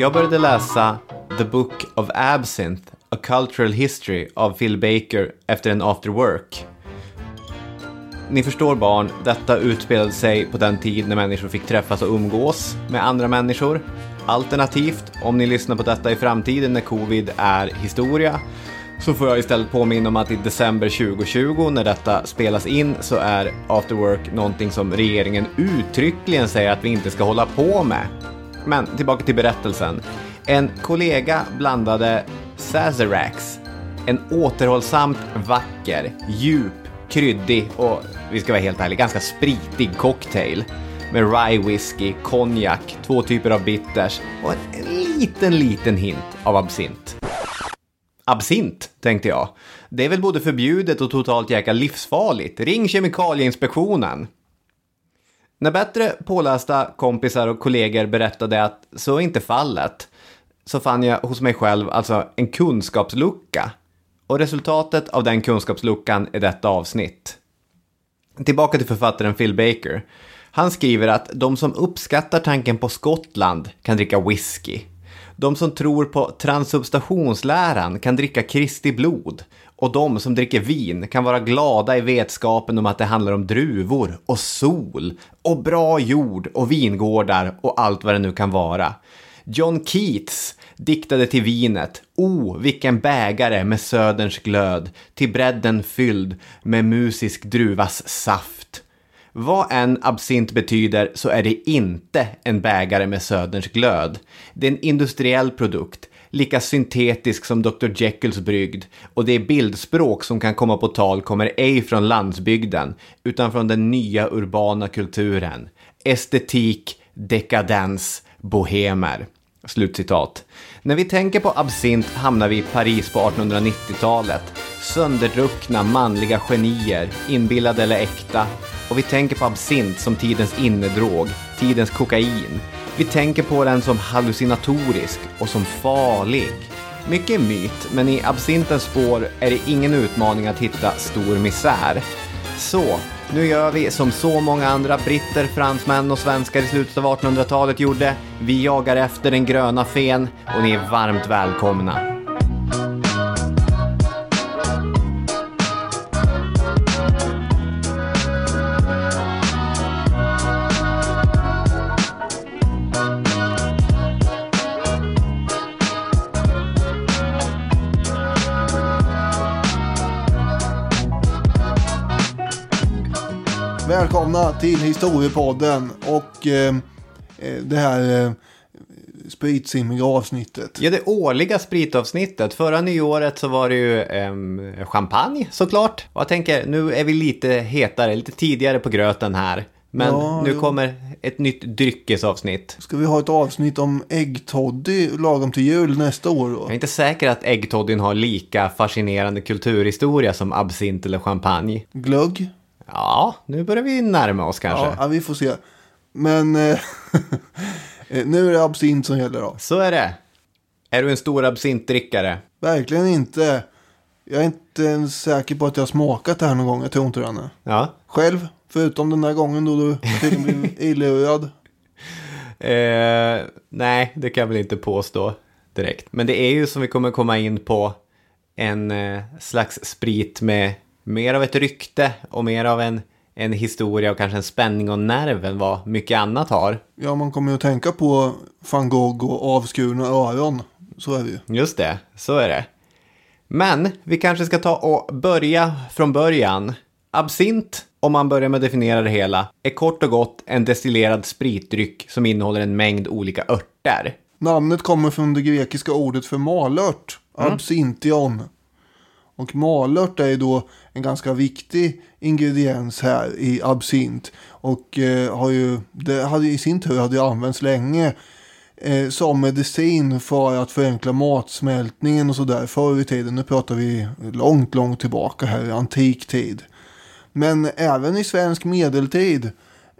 Jag började läsa The Book of Absinthe, A Cultural History av Phil Baker efter en after work. Ni förstår barn, detta utspelade sig på den tid när människor fick träffas och umgås med andra människor. Alternativt, om ni lyssnar på detta i framtiden när covid är historia, så får jag istället påminna om att i december 2020 när detta spelas in så är after work någonting som regeringen uttryckligen säger att vi inte ska hålla på med. Men tillbaka till berättelsen. En kollega blandade Sazeracs, en återhållsamt vacker, djup, kryddig och, vi ska vara helt ärliga, ganska spritig cocktail med rye whisky, konjak, två typer av bitters och en liten, liten hint av absint. Absint, tänkte jag. Det är väl både förbjudet och totalt jäkla livsfarligt. Ring Kemikalieinspektionen. När bättre pålästa kompisar och kollegor berättade att så är inte fallet så fann jag hos mig själv alltså en kunskapslucka. Och resultatet av den kunskapsluckan är detta avsnitt. Tillbaka till författaren Phil Baker. Han skriver att de som uppskattar tanken på Skottland kan dricka whisky. De som tror på transubstationsläran kan dricka Kristi blod. Och de som dricker vin kan vara glada i vetskapen om att det handlar om druvor och sol och bra jord och vingårdar och allt vad det nu kan vara. John Keats diktade till vinet. O, oh, vilken bägare med söderns glöd, till bredden fylld med musisk druvas saft. Vad en absint betyder så är det inte en bägare med söderns glöd. Det är en industriell produkt, lika syntetisk som Dr. Jekylls brygd och det bildspråk som kan komma på tal kommer ej från landsbygden utan från den nya urbana kulturen. Estetik, dekadens, bohemer. Slutcitat. När vi tänker på absint hamnar vi i Paris på 1890-talet. Sönderdruckna manliga genier, inbillade eller äkta. Och vi tänker på absint som tidens innedrog, tidens kokain. Vi tänker på den som hallucinatorisk och som farlig. Mycket är myt, men i absintens spår är det ingen utmaning att hitta stor misär. Så, nu gör vi som så många andra britter, fransmän och svenskar i slutet av 1800-talet gjorde. Vi jagar efter den gröna fen och ni är varmt välkomna. Välkomna till Historiepodden och eh, eh, det här eh, spritsimmiga avsnittet. Ja, det årliga spritavsnittet. Förra nyåret så var det ju eh, champagne såklart. Och jag tänker, nu är vi lite hetare, lite tidigare på gröten här. Men ja, nu jo. kommer ett nytt dryckesavsnitt. Ska vi ha ett avsnitt om äggtoddy lagom till jul nästa år då? Jag är inte säker att äggtoddyn har lika fascinerande kulturhistoria som absint eller champagne. Glögg? Ja, nu börjar vi närma oss kanske. Ja, vi får se. Men eh, nu är det absint som gäller då. Så är det. Är du en stor absintdrickare? Verkligen inte. Jag är inte ens säker på att jag har smakat det här någon gång. Jag tror inte det. Ja. Själv, förutom den där gången då du blev illurad. Eh, nej, det kan jag väl inte påstå direkt. Men det är ju som vi kommer komma in på en eh, slags sprit med mer av ett rykte och mer av en, en historia och kanske en spänning och nerv än vad mycket annat har. Ja, man kommer ju att tänka på van Gogh och avskurna öron. Så är det ju. Just det, så är det. Men vi kanske ska ta och börja från början. Absint, om man börjar med att definiera det hela, är kort och gott en destillerad spritdryck som innehåller en mängd olika örter. Namnet kommer från det grekiska ordet för malört, mm. absintion. Och malört är då en ganska viktig ingrediens här i absint. Och eh, har ju, det hade i sin tur hade använts länge eh, som medicin för att förenkla matsmältningen och sådär förr i tiden. Nu pratar vi långt, långt tillbaka här i antik tid. Men även i svensk medeltid.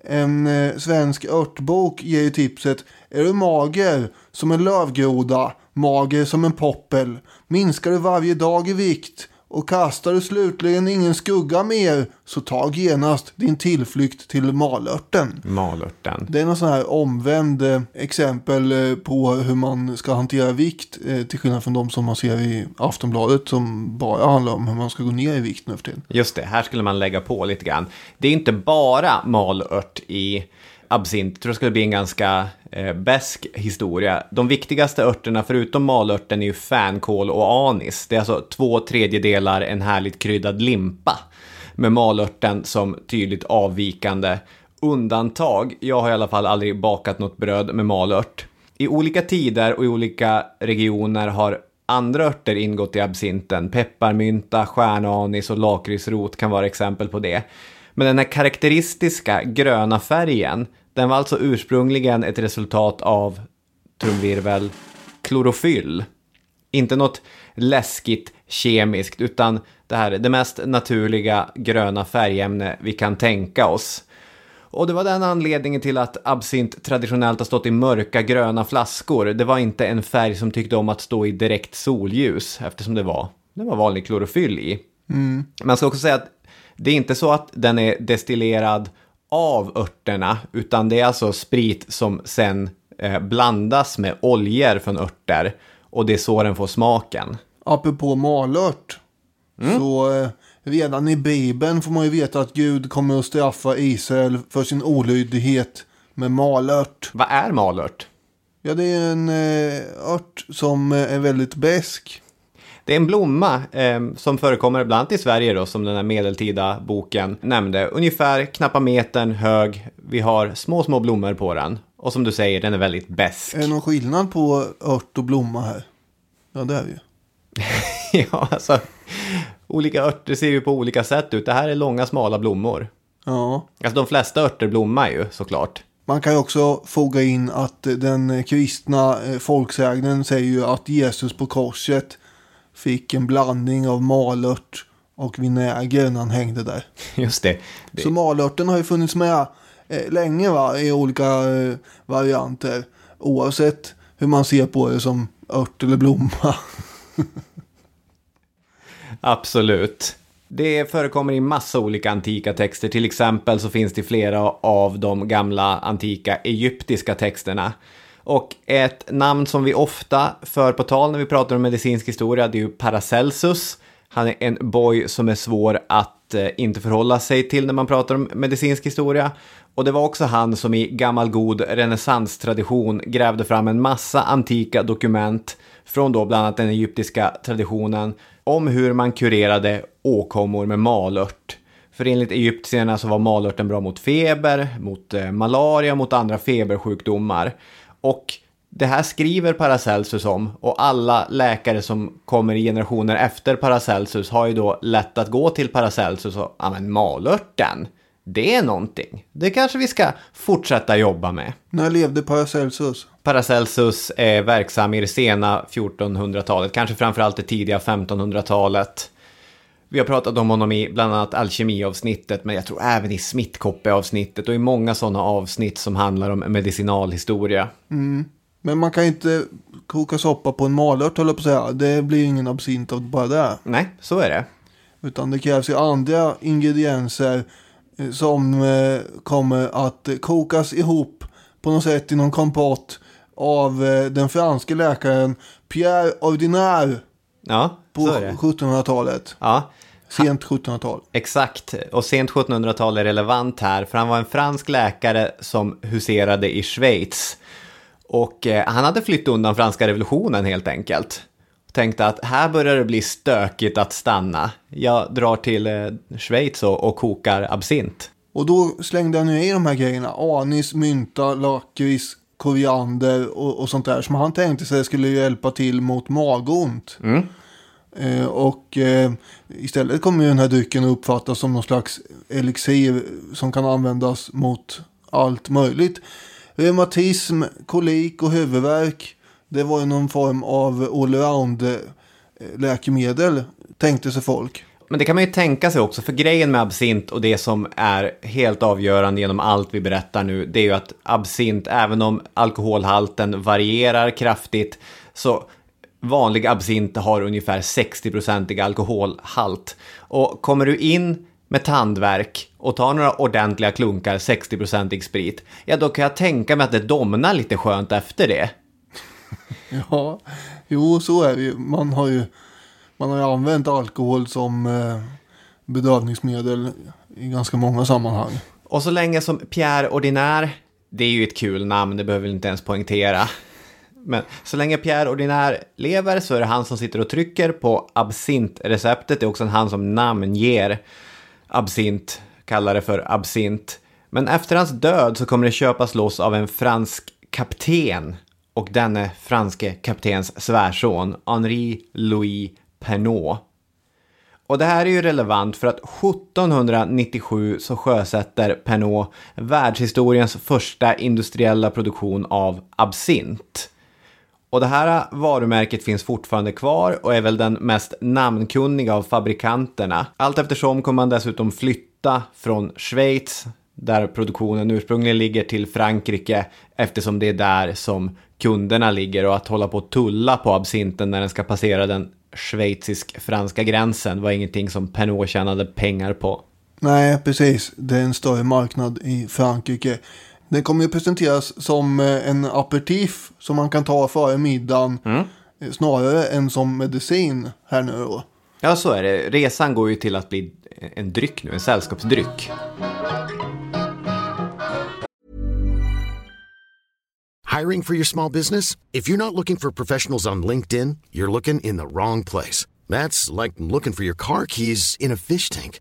En eh, svensk örtbok ger ju tipset. Är du mager som en lövgroda mager som en poppel, minskar du varje dag i vikt och kastar du slutligen ingen skugga mer så tag genast din tillflykt till malörten. Malörten. Det är någon sån här omvänd eh, exempel eh, på hur man ska hantera vikt eh, till skillnad från de som man ser i Aftonbladet som bara handlar om hur man ska gå ner i vikt nu för tiden. Just det, här skulle man lägga på lite grann. Det är inte bara malört i absint. Tror det skulle bli en ganska eh, besk historia. De viktigaste örterna förutom malörten är ju fänkål och anis. Det är alltså två tredjedelar en härligt kryddad limpa. Med malörten som tydligt avvikande undantag. Jag har i alla fall aldrig bakat något bröd med malört. I olika tider och i olika regioner har andra örter ingått i absinten. Pepparmynta, stjärnanis och lakritsrot kan vara exempel på det. Men den här karaktäristiska gröna färgen, den var alltså ursprungligen ett resultat av, trumvirvel, klorofyll. Inte något läskigt kemiskt, utan det här är det mest naturliga gröna färgämne vi kan tänka oss. Och det var den anledningen till att absint traditionellt har stått i mörka gröna flaskor. Det var inte en färg som tyckte om att stå i direkt solljus eftersom det var, det var vanlig klorofyll i. Mm. Man ska också säga att det är inte så att den är destillerad av örterna, utan det är alltså sprit som sen eh, blandas med oljor från örter. Och det är så den får smaken. Apropå malört. Så eh, redan i Bibeln får man ju veta att Gud kommer att straffa Israel för sin olydighet med malört. Vad är malört? Ja, det är en eh, ört som eh, är väldigt besk. Det är en blomma eh, som förekommer bland annat i Sverige då, som den här medeltida boken nämnde. Ungefär knappa metern hög. Vi har små, små blommor på den. Och som du säger, den är väldigt besk. Är det någon skillnad på ört och blomma här? Ja, det är det ju. ja, alltså. Olika örter ser ju på olika sätt ut. Det här är långa, smala blommor. Ja. Alltså de flesta örter blommar ju såklart. Man kan ju också foga in att den kristna eh, folksägnen säger ju att Jesus på korset fick en blandning av malört och vinäger när han hängde där. Just det. det Så malörten har ju funnits med eh, länge va, i olika eh, varianter. Oavsett hur man ser på det som ört eller blomma. Absolut. Det förekommer i massa olika antika texter. Till exempel så finns det flera av de gamla antika egyptiska texterna. Och ett namn som vi ofta för på tal när vi pratar om medicinsk historia, det är ju Paracelsus. Han är en boy som är svår att eh, inte förhålla sig till när man pratar om medicinsk historia. Och det var också han som i gammal god renässanstradition grävde fram en massa antika dokument från då bland annat den egyptiska traditionen om hur man kurerade åkommor med malört. För enligt egyptierna så var malörten bra mot feber, mot eh, malaria, mot andra febersjukdomar. Och det här skriver Paracelsus om och alla läkare som kommer i generationer efter Paracelsus har ju då lätt att gå till Paracelsus och ja men malörten, det är någonting. Det kanske vi ska fortsätta jobba med. När levde Paracelsus? Paracelsus är verksam i det sena 1400-talet, kanske framförallt det tidiga 1500-talet. Vi har pratat om honom i bland annat alkemiavsnittet, men jag tror även i smittkoppeavsnittet och i många sådana avsnitt som handlar om medicinalhistoria. Men man kan inte koka soppa på en malört höll jag på att säga. Det blir ingen absint av bara det. Nej, så är det. Utan det krävs ju andra ingredienser eh, som eh, kommer att kokas ihop på något sätt i någon kompott av eh, den franske läkaren Pierre Ordinaire Ja, på så är det. 1700-talet. Ja, Sent 1700-tal. exakt. Och sent 1700-tal är relevant här, för han var en fransk läkare som huserade i Schweiz. Och eh, han hade flytt undan franska revolutionen helt enkelt. Tänkte att här börjar det bli stökigt att stanna. Jag drar till eh, Schweiz och, och kokar absint. Och då slängde han ju i de här grejerna. Anis, mynta, lakrits, koriander och, och sånt där. Som han tänkte sig skulle hjälpa till mot magont. Eh, och eh, istället kommer ju den här drycken att uppfattas som någon slags elixir som kan användas mot allt möjligt. Reumatism, kolik och huvudvärk. Det var ju någon form av allround läkemedel tänkte sig folk. Men det kan man ju tänka sig också, för grejen med absint och det som är helt avgörande genom allt vi berättar nu, det är ju att absint, även om alkoholhalten varierar kraftigt, så vanlig absint har ungefär 60-procentig alkoholhalt. Och kommer du in med tandvärk och tar några ordentliga klunkar 60-procentig sprit, ja då kan jag tänka mig att det domnar lite skönt efter det. Ja, jo så är det ju. Man har ju, man har ju använt alkohol som eh, bedövningsmedel i ganska många sammanhang. Och så länge som Pierre Ordinaire, det är ju ett kul namn, det behöver vi inte ens poängtera. Men så länge Pierre Ordinär lever så är det han som sitter och trycker på absintreceptet. Det är också han som namnger absint, kallar det för absint. Men efter hans död så kommer det köpas loss av en fransk kapten och denne franske kaptens svärson, Henri Louis Pernod. Och det här är ju relevant för att 1797 så sjösätter Pernod världshistoriens första industriella produktion av absint. Och det här varumärket finns fortfarande kvar och är väl den mest namnkunniga av fabrikanterna. Allt eftersom kommer man dessutom flytta från Schweiz, där produktionen ursprungligen ligger, till Frankrike eftersom det är där som kunderna ligger och att hålla på att tulla på absinten när den ska passera den schweizisk-franska gränsen var ingenting som Pernod tjänade pengar på. Nej, precis. Det är en större marknad i Frankrike. Den kommer ju presenteras som eh, en aperitif som man kan ta före middagen. Mm. eh, Snarare än som medicin här nu då. Ja, så är det. Resan går ju till att bli en dryck nu, en sällskapsdryck. Hiring for your small business? If you're not looking for professionals on LinkedIn, you're looking in the wrong place. That's like looking for your car keys in a fish tank.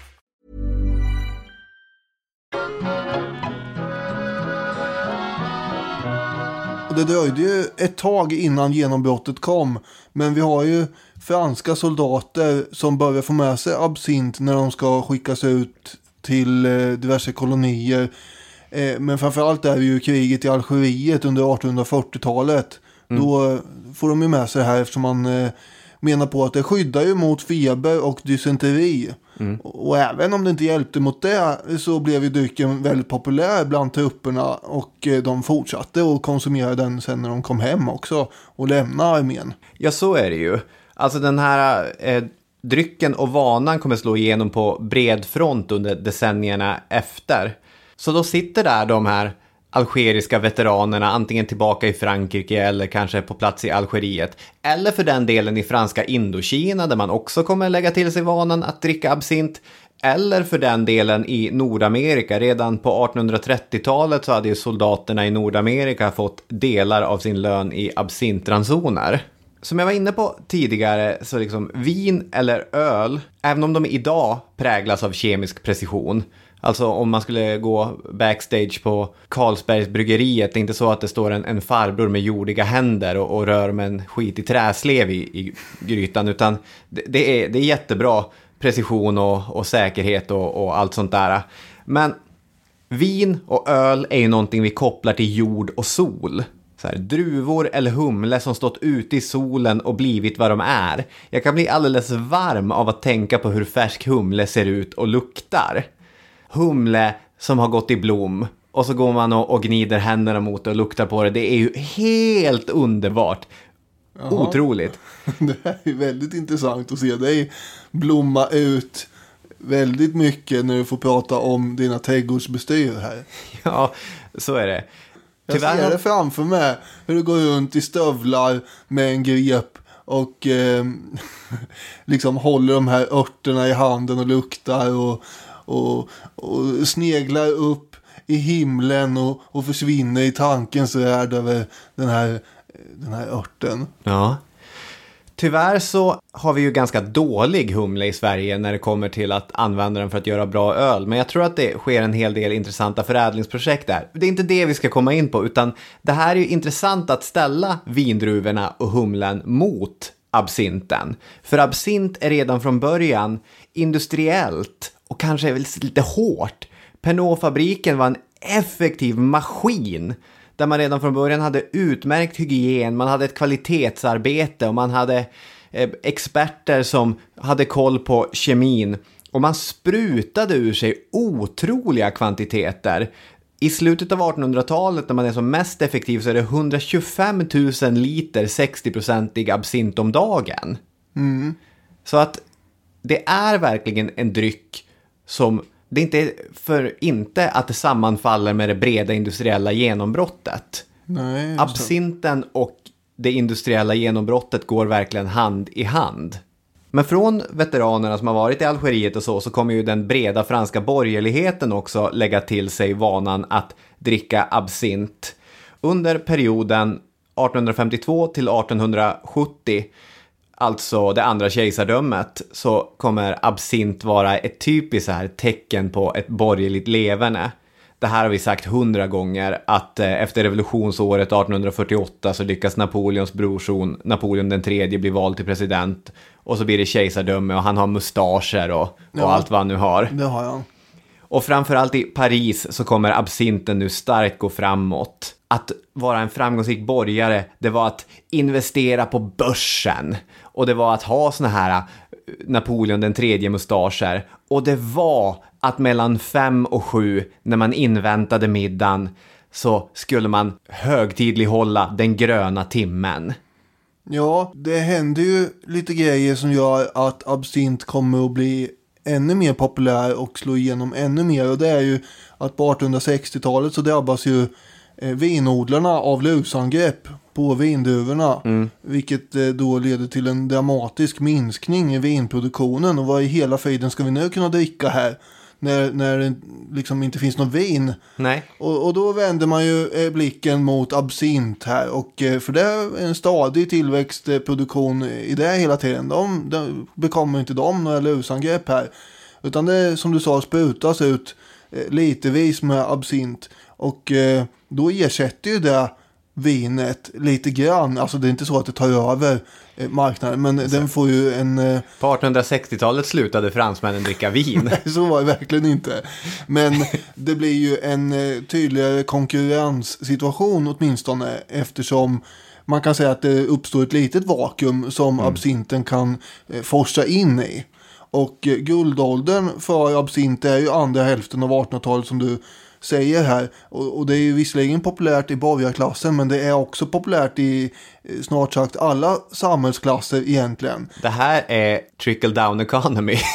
Och det dröjde ju ett tag innan genombrottet kom. Men vi har ju franska soldater som börjar få med sig absint när de ska skickas ut till eh, diverse kolonier. Eh, men framförallt är det ju kriget i Algeriet under 1840-talet. Då får de ju med sig det här eftersom man eh, menar på att det skyddar ju mot feber och dysenteri. Och även om det inte hjälpte mot det så blev ju drycken väldigt populär bland trupperna och eh, de fortsatte att konsumera den sen när de kom hem också och lämnade armén. Ja, så är det ju. Alltså den här eh, drycken och vanan kommer slå igenom på bred front under decennierna efter. Så då sitter där de här algeriska veteranerna antingen tillbaka i Frankrike eller kanske på plats i Algeriet. Eller för den delen i franska Indokina där man också kommer lägga till sig vanan att dricka absint. Eller för den delen i Nordamerika. Redan på 1830-talet så hade ju soldaterna i Nordamerika fått delar av sin lön i absintransoner. Som jag var inne på tidigare så liksom vin eller öl, även om de idag präglas av kemisk precision. Alltså om man skulle gå backstage på Carlsbergsbryggeriet, det är inte så att det står en, en farbror med jordiga händer och, och rör med en skitig träslev i, i grytan, utan det, det, är, det är jättebra precision och, och säkerhet och, och allt sånt där. Men vin och öl är ju någonting vi kopplar till jord och sol. Så här, druvor eller humle som stått ute i solen och blivit vad de är. Jag kan bli alldeles varm av att tänka på hur färsk humle ser ut och luktar. Humle som har gått i blom Och så går man och, och gnider händerna mot det och luktar på det. Det är ju helt underbart. Otroligt. Det här är väldigt intressant att se dig blomma ut väldigt mycket när du får prata om dina trädgårdsbestyr här. Ja, så är det. Jag ser det framför mig hur du går runt i stövlar med en grep och eh, liksom håller de här örterna i handen och luktar och, och, och sneglar upp i himlen och, och försvinner i tankens värld över den här, den här örten. Ja. Tyvärr så har vi ju ganska dålig humle i Sverige när det kommer till att använda den för att göra bra öl. Men jag tror att det sker en hel del intressanta förädlingsprojekt där. Det är inte det vi ska komma in på, utan det här är ju intressant att ställa vindruvorna och humlen mot absinten. För absint är redan från början industriellt och kanske lite hårt. Pernod-fabriken var en effektiv maskin där man redan från början hade utmärkt hygien, man hade ett kvalitetsarbete och man hade eh, experter som hade koll på kemin. Och man sprutade ur sig otroliga kvantiteter. I slutet av 1800-talet när man är som mest effektiv så är det 125 000 liter 60-procentig absint om dagen. Så att det är verkligen en dryck som det är inte för inte att det sammanfaller med det breda industriella genombrottet. Nej. Absinten och det industriella genombrottet går verkligen hand i hand. Men från veteranerna som har varit i Algeriet och så, så kommer ju den breda franska borgerligheten också lägga till sig vanan att dricka absint. Under perioden 1852 till 1870 alltså det andra kejsardömet, så kommer absint vara ett typiskt så här tecken på ett borgerligt leverne. Det här har vi sagt hundra gånger, att eh, efter revolutionsåret 1848 så lyckas Napoleons brorson, Napoleon den tredje, bli vald till president. Och så blir det kejsardöme och han har mustascher och, och Ja. allt vad han nu har. Det har jag. Och framförallt i Paris så kommer absinten nu starkt gå framåt. Att vara en framgångsrik borgare, det var att investera på börsen. Och det var att ha såna här eh, Napoleon den tredje mustascher. Och det var att mellan fem och sju, när man inväntade middagen, så skulle man högtidlighålla den gröna timmen. Ja, det händer ju lite grejer som gör att absint kommer att bli ännu mer populär och slå igenom ännu mer. Och det är ju att på 1860-talet så drabbas ju eh, vinodlarna av lusangrepp på vindruvorna. Vilket eh, då leder till en dramatisk minskning i vinproduktionen. Och vad i hela friden ska vi nu kunna dricka här? När, när det liksom inte finns något vin. Nej. Och, och då vänder man ju eh, blicken mot absint här. Och eh, för det är en stadig tillväxtproduktion i det hela tiden. De, de bekommer inte de några lusangrepp här. Utan det som du sa sprutas ut litevis med absint. Och då ersätter ju det vinet lite grann. Alltså det är inte så att det tar över eh, marknaden. Men den får ju en... Eh, På 1860-talet slutade fransmännen dricka vin. så var det verkligen inte. Men det blir ju en eh, tydligare konkurrenssituation åtminstone eftersom man kan säga att det uppstår ett litet vakuum som absinten kan forsa in i. Och guldåldern för absint är ju andra hälften av 1800-talet som du säger här. Och, och det är ju visserligen populärt i borgarklassen men det är också populärt i eh, snart sagt alla samhällsklasser egentligen. Det här är trickle down economy.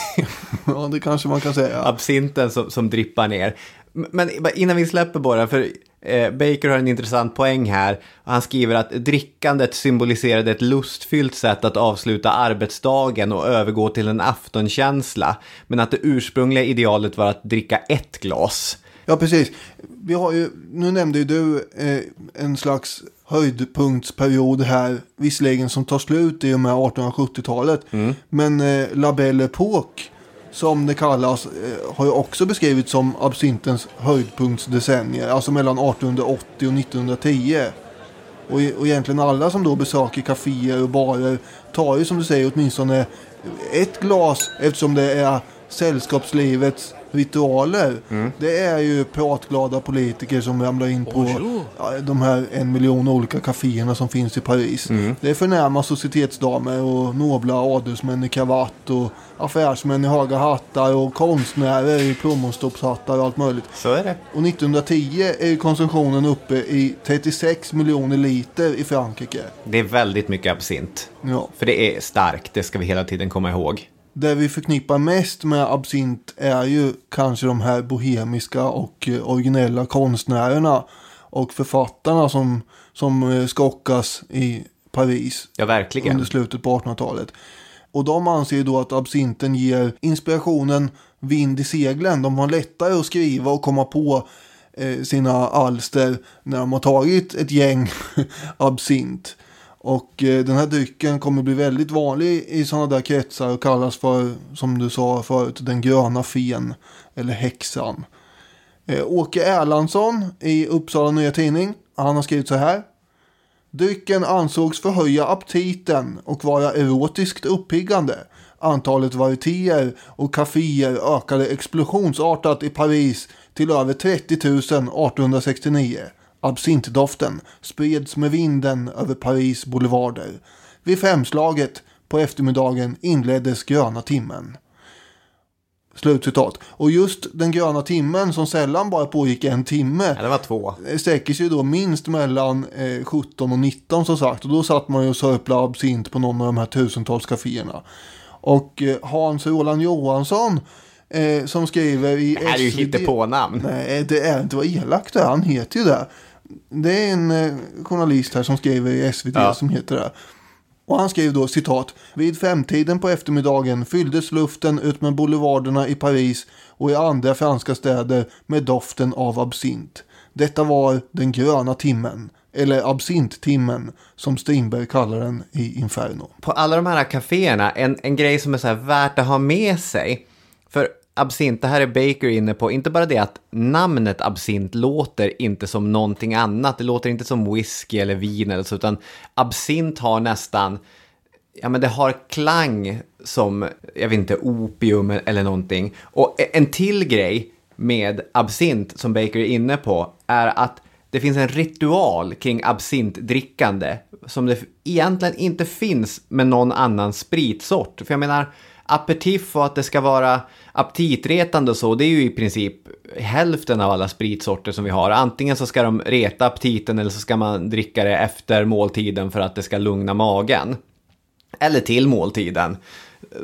Ja, det kanske man kan säga. absinten som, som drippar ner. Men innan vi släpper bara, för eh, Baker har en intressant poäng här. Han skriver att drickandet symboliserade ett lustfyllt sätt att avsluta arbetsdagen och övergå till en aftonkänsla. Men att det ursprungliga idealet var att dricka ett glas. Ja, precis. Vi har ju, nu nämnde ju du eh, en slags höjdpunktsperiod här, visserligen som tar slut i och med 1870-talet. Men eh, La Belle Époque, som det kallas, eh, har ju också beskrivits som absintens höjdpunktsdecennier, alltså mellan 1880 och 1910. Och, och egentligen alla som då besöker kaféer och barer tar ju som du säger åtminstone ett glas eftersom det är sällskapslivets ritualer. Det är ju pratglada politiker som ramlar in på ja, de här en miljon olika kaféerna som finns i Paris. Det är förnäma societetsdamer och nobla adelsmän i kravatt och affärsmän i höga hattar och konstnärer i plommonstoppshattar och allt möjligt. Så är det. Och 1910 är konsumtionen uppe i 36 miljoner liter i Frankrike. Det är väldigt mycket absint. Ja. För det är starkt, det ska vi hela tiden komma ihåg. Det vi förknippar mest med absint är ju kanske de här bohemiska och eh, originella konstnärerna och författarna som, som eh, skockas i Paris Ja, verkligen. under slutet på 1800-talet. Och de anser då att absinten ger inspirationen vind i seglen. De har lättare att skriva och komma på eh, sina alster när de har tagit ett gäng absint. Och eh, den här drycken kommer bli väldigt vanlig i sådana där kretsar och kallas för, som du sa förut, den gröna fen eller häxan. Eh, Åke Erlandsson i Uppsala Nya Tidning, han har skrivit så här. Drycken ansågs förhöja aptiten och vara erotiskt uppiggande. Antalet varietéer och kaféer ökade explosionsartat i Paris till över 30 000 1869. Absintdoften spreds med vinden över Paris boulevarder. Vid femslaget på eftermiddagen inleddes gröna timmen. Slutcitat. Och just den gröna timmen som sällan bara pågick en timme Ja, det var två. det sträcker sig då minst mellan eh, 17 och 19 som sagt. Och då satt man ju och sörplade absint på någon av de här tusentals kaféerna. Och eh, Hans Roland Johansson eh, som skriver i Det här är ju SvD hittepånamn. Nej, det är inte vad elakt det är. Han heter ju det. Det är en eh, journalist här som skriver i SvD Ja. som heter det. Och han skrev då citat. Vid femtiden på eftermiddagen fylldes luften utmed boulevarderna i Paris och i andra franska städer med doften av absint. Detta var den gröna timmen, eller absinttimmen, som Strindberg kallar den i Inferno. på alla de här kaféerna, en, en grej som är så här värt att ha med sig. För absint, det här är Baker inne på, inte bara det att namnet absint låter inte som någonting annat. Det låter inte som whisky eller vin eller så, utan absint har nästan, ja men det har klang som, jag vet inte, opium eller någonting. Och e-, en till grej med absint som Baker är inne på är att det finns en ritual kring absintdrickande som det egentligen inte finns med någon annan spritsort. För jag menar, aperitif och att det ska vara aptitretande och så, det är ju i princip hälften av alla spritsorter som vi har. Antingen så ska de reta aptiten eller så ska man dricka det efter måltiden för att det ska lugna magen. Eller till måltiden,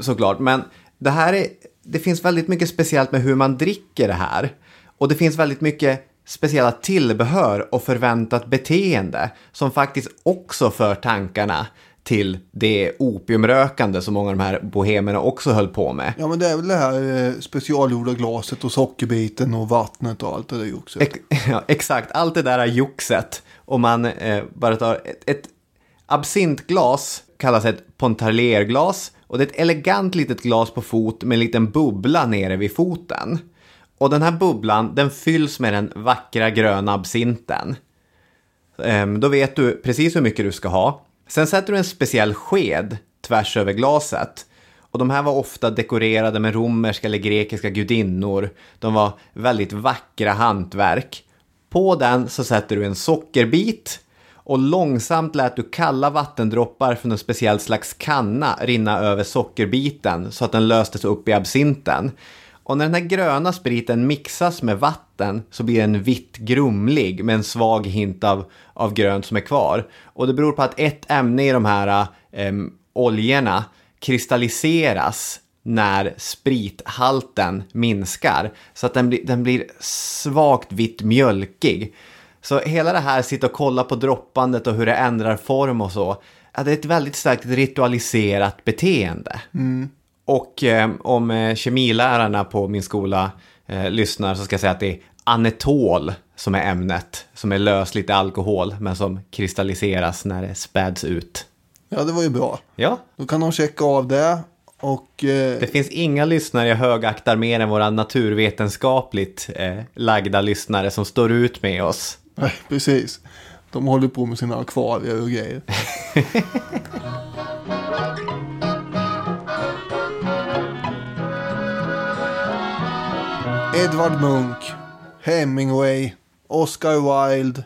såklart. Men det här är, det finns väldigt mycket speciellt med hur man dricker det här. Och det finns väldigt mycket speciella tillbehör och förväntat beteende som faktiskt också för tankarna till det opiumrökande som många av de här bohemerna också höll på med. Ja men det är väl det här eh, specialgjorda glaset och sockerbiten och vattnet och allt det där också. Ex- ja, exakt, allt det där joxet. Om man eh, bara tar ett, ett absintglas kallas ett pontarlierglas och det är ett elegant litet glas på fot med en liten bubbla nere vid foten. Och den här bubblan den fylls med den vackra gröna absinten. Ehm, då vet du precis hur mycket du ska ha. Sen sätter du en speciell sked tvärs över glaset. Och de här var ofta dekorerade med romerska eller grekiska gudinnor. De var väldigt vackra hantverk. På den så sätter du en sockerbit och långsamt lät du kalla vattendroppar från en speciell slags kanna rinna över sockerbiten så att den löstes upp i absinten. Och när den här gröna spriten mixas med vatten så blir den vitt grumlig med en svag hint av, av grönt som är kvar. Och det beror på att ett ämne i de här em, oljorna kristalliseras när sprithalten minskar. Så att den blir, den blir svagt vitt mjölkig. Så hela det här, sitta och kolla på droppandet och hur det ändrar form och så. Ja, det är ett väldigt starkt ritualiserat beteende. Och eh, om eh, kemilärarna på min skola eh, lyssnar så ska jag säga att det är anetol som är ämnet. Som är lösligt i alkohol men som kristalliseras när det späds ut. Ja det var ju bra. Ja, Då kan de checka av det. Och eh, det finns inga lyssnare jag högaktar mer än våra naturvetenskapligt eh, lagda lyssnare som står ut med oss. nej, precis. De håller på med sina akvarier och grejer. Edvard Munch, Hemingway, Oscar Wilde,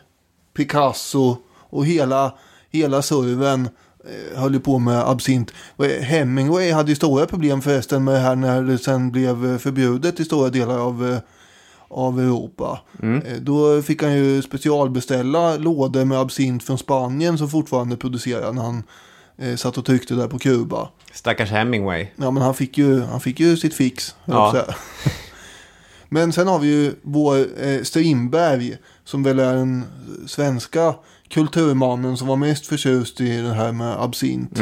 Picasso och hela, hela serven eh, höll ju på med absint. Eh, Hemingway hade ju stora problem förresten med det här när det sen blev eh, förbjudet i stora delar av, av Europa. Eh, Då fick han ju specialbeställa lådor med absint från Spanien som fortfarande producerade när han eh, satt och tryckte där på Kuba. Stackars Hemingway. Ja, men han fick ju, han fick ju sitt fix. Ja. men sen har vi ju vår eh, Strindberg, som väl är den svenska kulturmannen som var mest förtjust i det här med absint.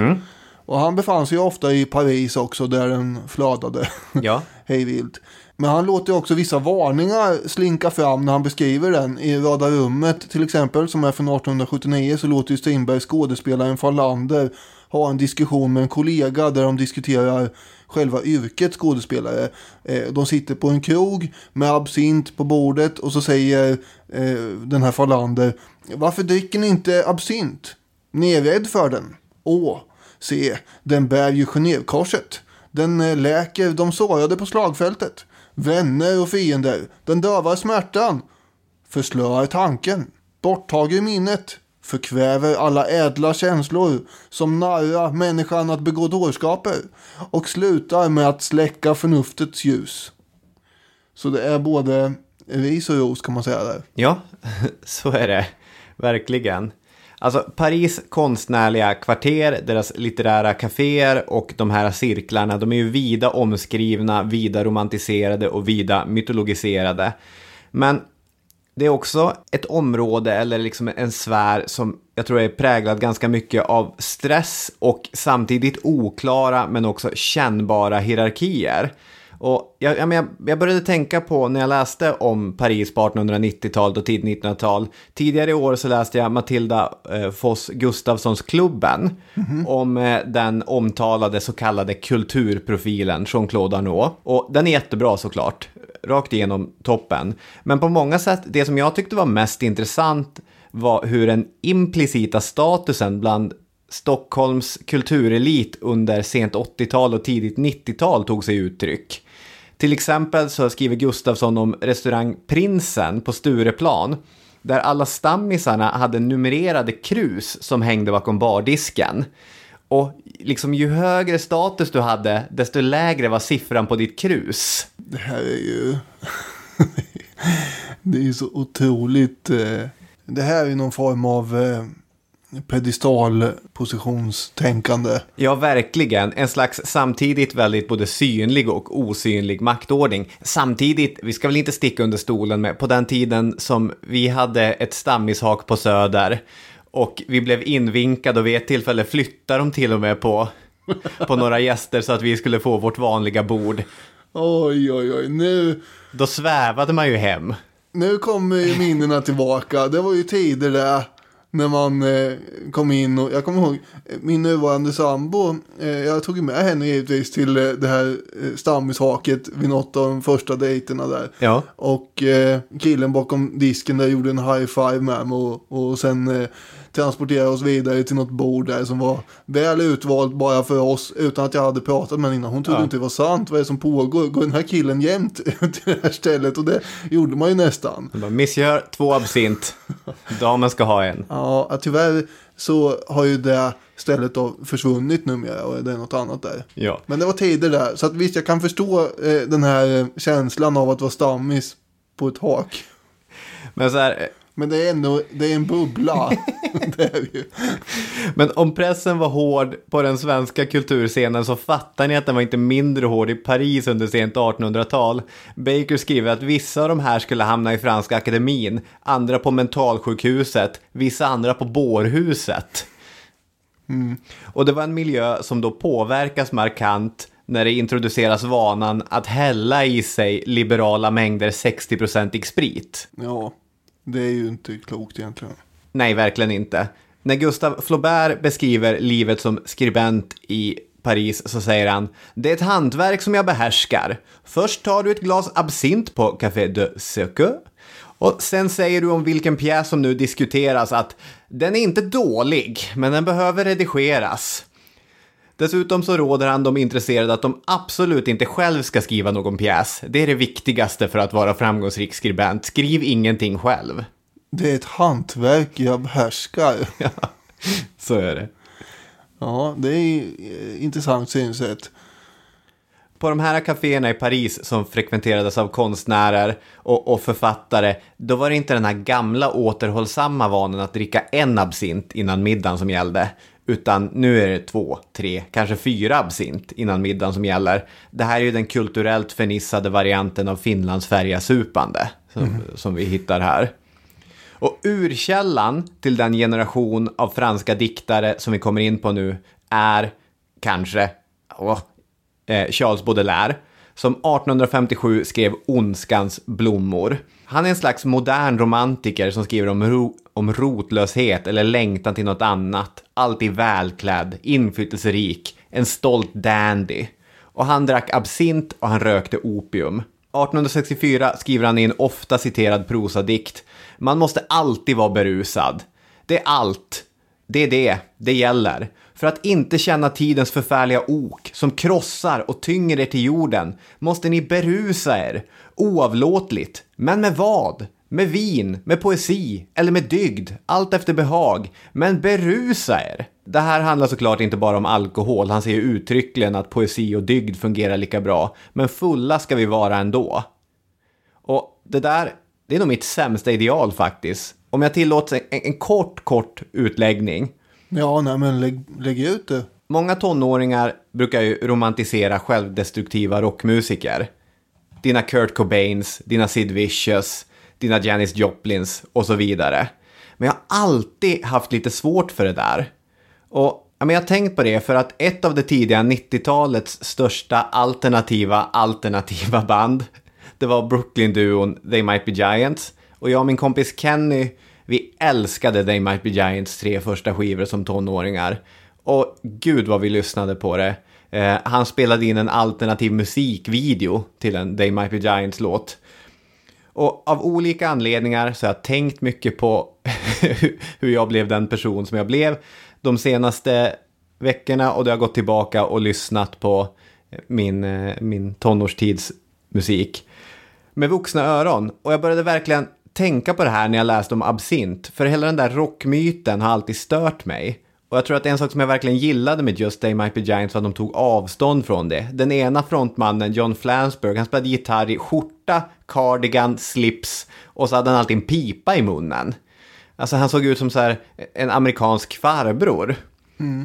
Och han befann sig ju ofta i Paris också, där den flödade Ja. hejvilt. Men han låter också vissa varningar slinka fram när han beskriver den. I Röda rummet till exempel, som är från 1879, så låter ju Strindberg skådespelaren Fallander ha en diskussion med en kollega där de diskuterar själva yrket skådespelare. Eh, de sitter på en krog med absint på bordet och så säger eh, den här Fallander Varför dricker ni inte absint? Ni är rädd för den. Åh, se, den bär ju Genèvekorset. Den eh, läker de sårade på slagfältet. Vänner och fiender. Den dövar smärtan. Förslöar tanken. Borttager minnet. Förkväver alla ädla känslor som narrar människan att begå dårskaper. Och slutar med att släcka förnuftets ljus. Så det är både ris och ros kan man säga där. Ja, så är det. Verkligen. Alltså Paris konstnärliga kvarter, deras litterära kaféer och de här cirklarna, de är ju vida omskrivna, vida romantiserade och vida mytologiserade. Men det är också ett område eller liksom en sfär som jag tror är präglad ganska mycket av stress och samtidigt oklara men också kännbara hierarkier. Och jag, jag, men jag, började tänka på när jag läste om Paris på 1890-talet och tidigt 1900-tal. Tidigare i år så läste jag Matilda eh, Foss Gustafssons Klubben om eh, den omtalade så kallade kulturprofilen Jean-Claude Arnault. Och den är jättebra såklart, rakt igenom toppen. Men på många sätt, det som jag tyckte var mest intressant var hur den implicita statusen bland Stockholms kulturelit under sent 80-tal och tidigt 90-tal tog sig uttryck. Till exempel så skriver Gustafsson om restaurang Prinsen på Stureplan där alla stammisarna hade numrerade krus som hängde bakom bardisken. Och liksom ju högre status du hade, desto lägre var siffran på ditt krus. Det här är ju... det är ju så otroligt... Eh, det här är ju någon form av eh, pedestalpositionstänkande. Ja, verkligen. En slags samtidigt väldigt både synlig och osynlig maktordning. Samtidigt, vi ska väl inte sticka under stolen med, på den tiden som vi hade ett stammishak på Söder och vi blev invinkade och vid ett tillfälle flyttade de till och med på, på några gäster så att vi skulle få vårt vanliga bord. Oj, oj, oj. Nu, Då svävade man ju hem. nu kommer ju minnena tillbaka. Det var ju tider där. När man eh, kom in och jag kommer ihåg eh, min nuvarande sambo. Eh, jag tog med henne givetvis till eh, det här eh, stammishaket vid något av de första dejterna där. Ja. Och eh, killen bakom disken där gjorde en high five med mig och, och sen eh, transporterade oss vidare till något bord där som var väl utvalt bara för oss utan att jag hade pratat med henne innan. Hon trodde Ja. inte det var sant. Vad är det som pågår? Går den här killen jämt till det här stället? Och det gjorde man ju nästan. Bara, Monsieur, två absint. Damen ska ha en. Ja, tyvärr så har ju det stället då försvunnit numera och det är något annat där. Ja. Men det var tider där. Så att visst, jag kan förstå eh, den här eh, känslan av att vara stammis på ett hak. Men så här, Men det är ändå, det är en bubbla. är. Men om pressen var hård på den svenska kulturscenen så fattar ni att den var inte mindre hård i Paris under sent 1800-tal. Baker skriver att vissa av de här skulle hamna i Franska akademin, andra på mentalsjukhuset, vissa andra på bårhuset. Och det var en miljö som då påverkas markant när det introduceras vanan att hälla i sig liberala mängder 60-procentig sprit. Ja, det är ju inte klokt egentligen. Nej, verkligen inte. När Gustave Flaubert beskriver livet som skribent i Paris så säger han Det är ett hantverk som jag behärskar. Först tar du ett glas absint på Café de Sucre. Och sen säger du om vilken pjäs som nu diskuteras att den är inte dålig, men den behöver redigeras. Dessutom så råder han de intresserade att de absolut inte själv ska skriva någon pjäs. Det är det viktigaste för att vara framgångsrik skribent. Skriv ingenting själv. Det är ett hantverk jag behärskar. Så är det. Ja, det är intressant synsätt. På de här kaféerna i Paris som frekventerades av konstnärer och, och författare, då var det inte den här gamla återhållsamma vanan att dricka en absint innan middagen som gällde. Utan nu är det två, tre, kanske fyra absint innan middagen som gäller. Det här är ju den kulturellt förnissade varianten av Finlandsfärja-supande som, som vi hittar här. Och urkällan till den generation av franska diktare som vi kommer in på nu är kanske åh, eh, Charles Baudelaire som 1857 skrev Ondskans blommor. Han är en slags modern romantiker som skriver om, ro om rotlöshet eller längtan till något annat. Alltid välklädd, inflytelserik, en stolt dandy. Och han drack absint och han rökte opium. 1864 skriver han i en ofta citerad prosadikt. Man måste alltid vara berusad. Det är allt. Det är det. Det gäller. För att inte känna tidens förfärliga ok som krossar och tynger er till jorden måste ni berusa er. Oavlåtligt. Men med vad? Med vin, med poesi eller med dygd, allt efter behag. Men berusa er! Det här handlar såklart inte bara om alkohol, han säger uttryckligen att poesi och dygd fungerar lika bra. Men fulla ska vi vara ändå. Och det där, det är nog mitt sämsta ideal faktiskt. Om jag tillåts en, en kort, kort utläggning. Ja, nej men lägg, lägg ut det. Många tonåringar brukar ju romantisera självdestruktiva rockmusiker. Dina Kurt Cobains, dina Sid Vicious, dina Janis Joplins och så vidare. Men jag har alltid haft lite svårt för det där. Och ja, men jag har tänkt på det för att ett av det tidiga 90-talets största alternativa alternativa band, det var Brooklyn-duon They Might Be Giants. Och jag och min kompis Kenny, vi älskade They Might Be Giants tre första skivor som tonåringar. Och gud vad vi lyssnade på det. Eh, han spelade in en alternativ musikvideo till en They Might Be Giants-låt. Och av olika anledningar så har jag tänkt mycket på hur jag blev den person som jag blev de senaste veckorna och då har jag gått tillbaka och lyssnat på min, eh, min tonårstids musik med vuxna öron. Och jag började verkligen tänka på det här när jag läste om absint. För hela den där rockmyten har alltid stört mig. Och jag tror att en sak som jag verkligen gillade med Just They Might Be Giants var att de tog avstånd från det. Den ena frontmannen, John Flansburgh, han spelade gitarr i skjorta, cardigan, slips och så hade han alltid en pipa i munnen. Alltså han såg ut som så här en amerikansk farbror.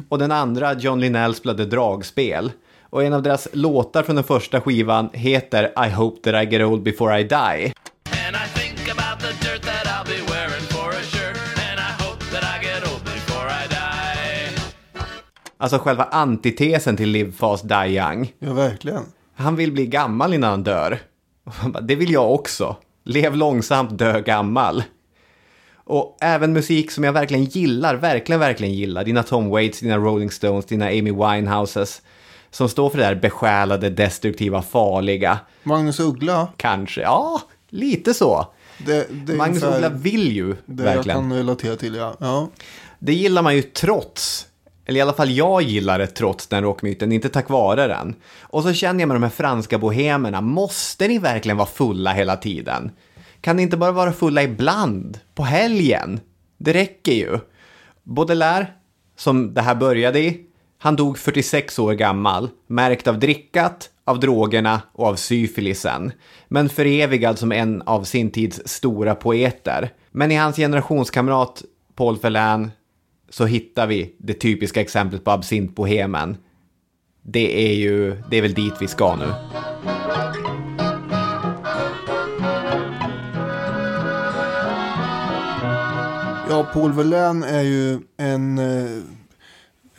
Och den andra, John Linnell, spelade dragspel. Och en av deras låtar från den första skivan heter I hope that I get old before I die. Alltså själva antitesen till Live Fast Die Young. Ja, verkligen. Han vill bli gammal innan han dör. Bara, Det vill jag också. Lev långsamt, dö gammal. Och även musik som jag verkligen gillar, verkligen, verkligen gillar. Dina Tom Waits, dina Rolling Stones, dina Amy Winehouses. Som står för det där besjälade, destruktiva, farliga. Magnus Uggla, Kanske, ja, lite så. det, det Magnus ungefär Uggla vill ju det jag verkligen. kan relatera till, ja. ja. Det gillar man ju trots, eller i alla fall jag gillar det trots den rockmyten, inte tack vare den. Och så känner jag med de här franska bohemerna, måste ni verkligen vara fulla hela tiden? Kan ni inte bara vara fulla ibland, på helgen? Det räcker ju. Baudelaire, som det här började i, han dog 46 år gammal, märkt av drickat, av drogerna och av syfilisen. Men förevigad som en av sin tids stora poeter. Men i hans generationskamrat Paul Verlaine så hittar vi det typiska exemplet på absintbohemen. Det är ju, det är väl dit vi ska nu. Ja, Paul Verlaine är ju en eh,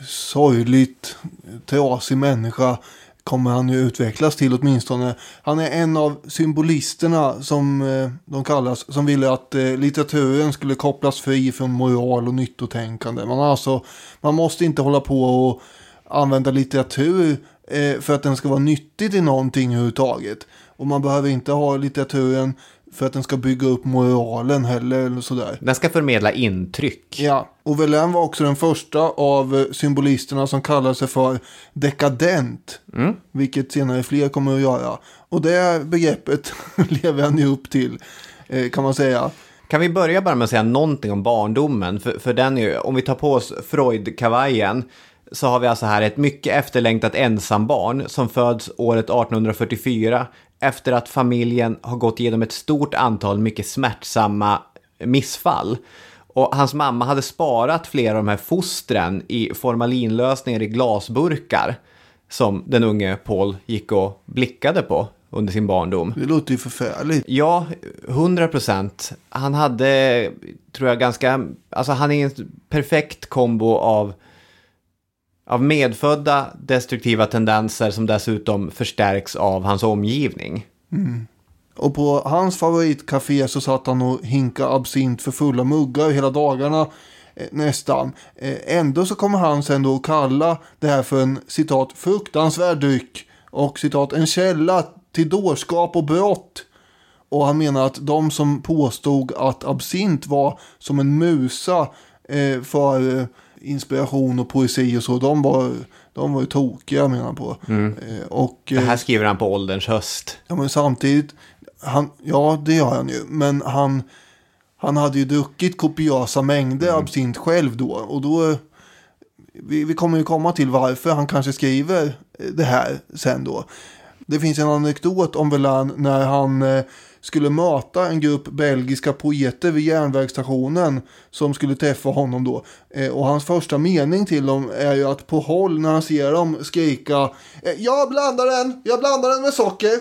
sorgligt trasig människa. Kommer han ju utvecklas till åtminstone. Han är en av symbolisterna som eh, de kallas. Som ville att eh, litteraturen skulle kopplas fri från moral och nyttotänkande. Man, har alltså, man måste inte hålla på och använda litteratur eh, för att den ska vara nyttig till någonting överhuvudtaget. Och man behöver inte ha litteraturen för att den ska bygga upp moralen heller eller sådär. Den ska förmedla intryck. Ja, och Verlaine var också den första av eh, symbolisterna som kallar sig för dekadent. Vilket senare fler kommer att göra. Och det begreppet lever han ju upp till, eh, kan man säga. Kan vi börja bara med att säga någonting om barndomen? För, för den är ju, om vi tar på oss Freud-kavajen så har vi alltså här ett mycket efterlängtat ensambarn som föds året 1844 efter att familjen har gått igenom ett stort antal mycket smärtsamma missfall. Och hans mamma hade sparat flera av de här fostren i formalinlösningar i glasburkar som den unge Paul gick och blickade på under sin barndom. Det låter ju förfärligt. Ja, 100 procent. Han hade, tror jag, ganska... Alltså han är en perfekt kombo av, av medfödda destruktiva tendenser som dessutom förstärks av hans omgivning. Mm. Och på hans favoritcafé så satt han och hinka absint för fulla muggar hela dagarna. Eh, nästan. Eh, ändå så kommer han sen då att kalla det här för en citat fruktansvärd dryck. Och citat en källa till dårskap och brott. Och han menar att de som påstod att absint var som en musa eh, för eh, inspiration och poesi och så. De var, de var ju tokiga menar han på. Eh, och, Det här skriver han på ålderns höst. Ja men samtidigt, han, ja det gör han ju. Men han, han hade ju druckit kopiösa mängder absint själv då. Och då, vi, vi kommer ju komma till varför han kanske skriver det här sen då. Det finns en anekdot om Verlaine när han eh, skulle möta en grupp belgiska poeter vid järnvägsstationen som skulle träffa honom då. Eh, och hans första mening till dem är ju att på håll när han ser dem skrika eh, Jag blandar den, jag blandar den med socker.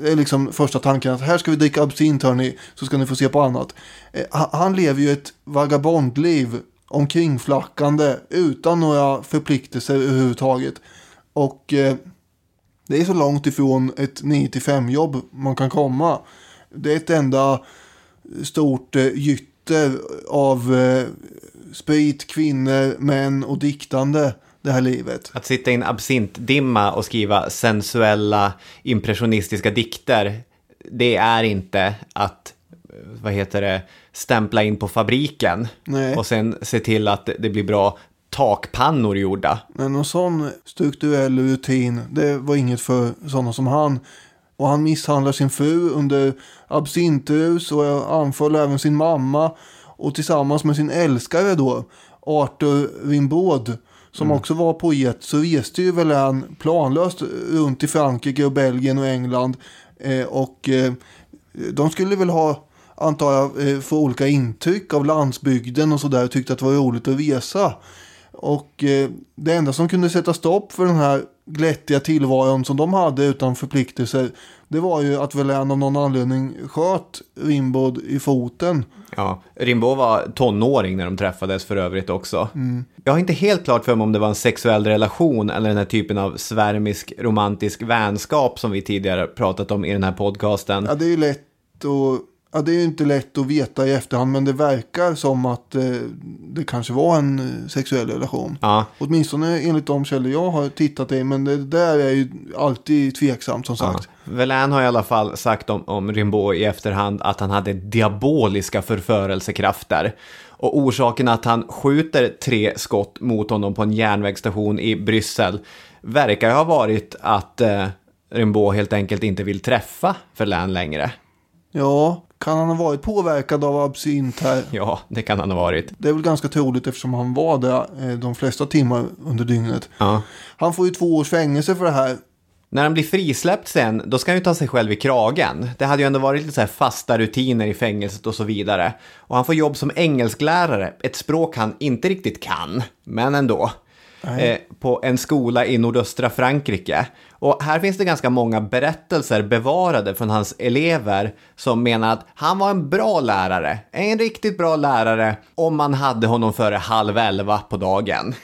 Det är liksom första tanken att här ska vi dricka absint hörni, så ska ni få se på annat. Eh, han, han lever ju ett vagabondliv omkringflackande utan några förpliktelser överhuvudtaget. Och eh, det är så långt ifrån ett 9-5 jobb man kan komma. Det är ett enda stort eh, gytter av eh, sprit, kvinnor, män och diktande det här livet. Att sitta i en absintdimma och skriva sensuella impressionistiska dikter, det är inte att, vad heter det, stämpla in på fabriken Nej. och sen se till att det blir bra takpannor gjorda. Men någon sån strukturell rutin, det var inget för sådana som han. Och han misshandlar sin fru under absintrus och anföll även sin mamma. Och tillsammans med sin älskare då, Arthur Rimbaud, som också var poet, så reste ju Verlaine planlöst runt i Frankrike och Belgien och England. Eh, och eh, de skulle väl ha, antar jag, eh, få olika intryck av landsbygden och sådär. Tyckte att det var roligt att resa. Och eh, det enda som kunde sätta stopp för den här glättiga tillvaron som de hade utan förpliktelser. Det var ju att Verlaine av någon anledning sköt Rimbaud i foten. Ja, Rimbaud var tonåring när de träffades för övrigt också. Jag har inte helt klart för mig om det var en sexuell relation eller den här typen av svärmisk romantisk vänskap som vi tidigare pratat om i den här podcasten. Ja, det är ju lätt att... Ja, det är ju inte lätt att veta i efterhand, men det verkar som att eh, det kanske var en eh, sexuell relation. Ja, Åtminstone enligt de källor jag har tittat i, men det där är ju alltid tveksamt som ja. sagt. Verlaine har i alla fall sagt om, om Rimbaud i efterhand att han hade diaboliska förförelsekrafter. Och orsaken att han skjuter tre skott mot honom på en järnvägsstation i Bryssel verkar ha varit att eh, Rimbaud helt enkelt inte vill träffa Verlaine längre. Ja, kan han ha varit påverkad av absint här? Ja, det kan han ha varit. Det är väl ganska troligt eftersom han var där eh, de flesta timmar under dygnet. Ja. Han får ju två års fängelse för det här. När han blir frisläppt sen, då ska han ju ta sig själv i kragen. Det hade ju ändå varit lite så här fasta rutiner i fängelset och så vidare. Och han får jobb som engelsklärare, ett språk han inte riktigt kan, men ändå. Eh, på en skola i nordöstra Frankrike. Och här finns det ganska många berättelser bevarade från hans elever som menar att han var en bra lärare, en riktigt bra lärare, om man hade honom före halv elva på dagen.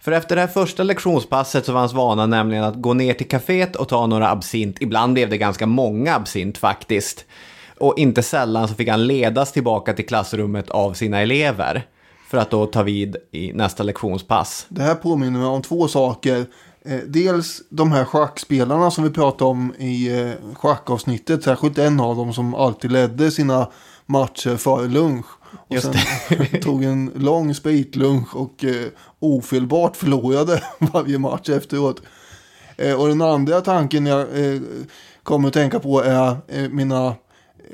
För efter det här första lektionspasset så var hans vana nämligen att gå ner till kaféet och ta några absint. Ibland blev det ganska många absint faktiskt. Och inte sällan så fick han ledas tillbaka till klassrummet av sina elever. För att då ta vid i nästa lektionspass. Det här påminner mig om två saker. Eh, dels de här schackspelarna som vi pratade om i eh, schackavsnittet. Särskilt en av dem som alltid ledde sina matcher före lunch. Och Just sen tog en lång spritlunch och eh, ofelbart förlorade varje match efteråt. Eh, och den andra tanken jag eh, kommer att tänka på är eh, mina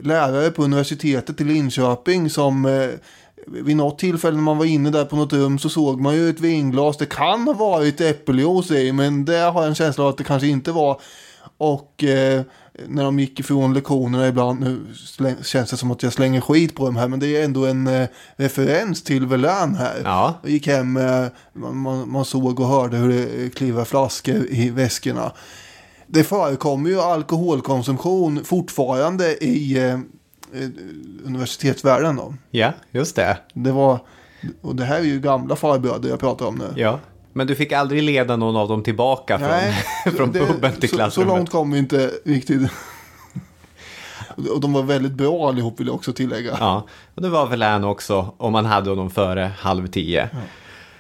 lärare på universitetet i Linköping som vid något tillfälle när man var inne där på något rum så såg man ju ett vinglas. Det kan ha varit äppeljuice i men det har jag en känsla av att det kanske inte var. Och eh, när de gick ifrån lektionerna ibland, nu känns det som att jag slänger skit på dem här, men det är ändå en eh, referens till Verlaine här. Ja. Jag gick hem, eh, man, man, såg och hörde hur det klivade flaskor i väskorna. Det förekommer ju alkoholkonsumtion fortfarande i eh, eh, universitetsvärlden då. Ja, just det. Det var, och det här är ju gamla farbröder jag pratar om nu. Ja. Men du fick aldrig leda någon av dem tillbaka från, från det- puben till så, så klassrummet? långt kom vi inte riktigt. och de var väldigt bra allihop vill jag också tillägga. Ja, och det var väl han också om man hade honom före halv tio.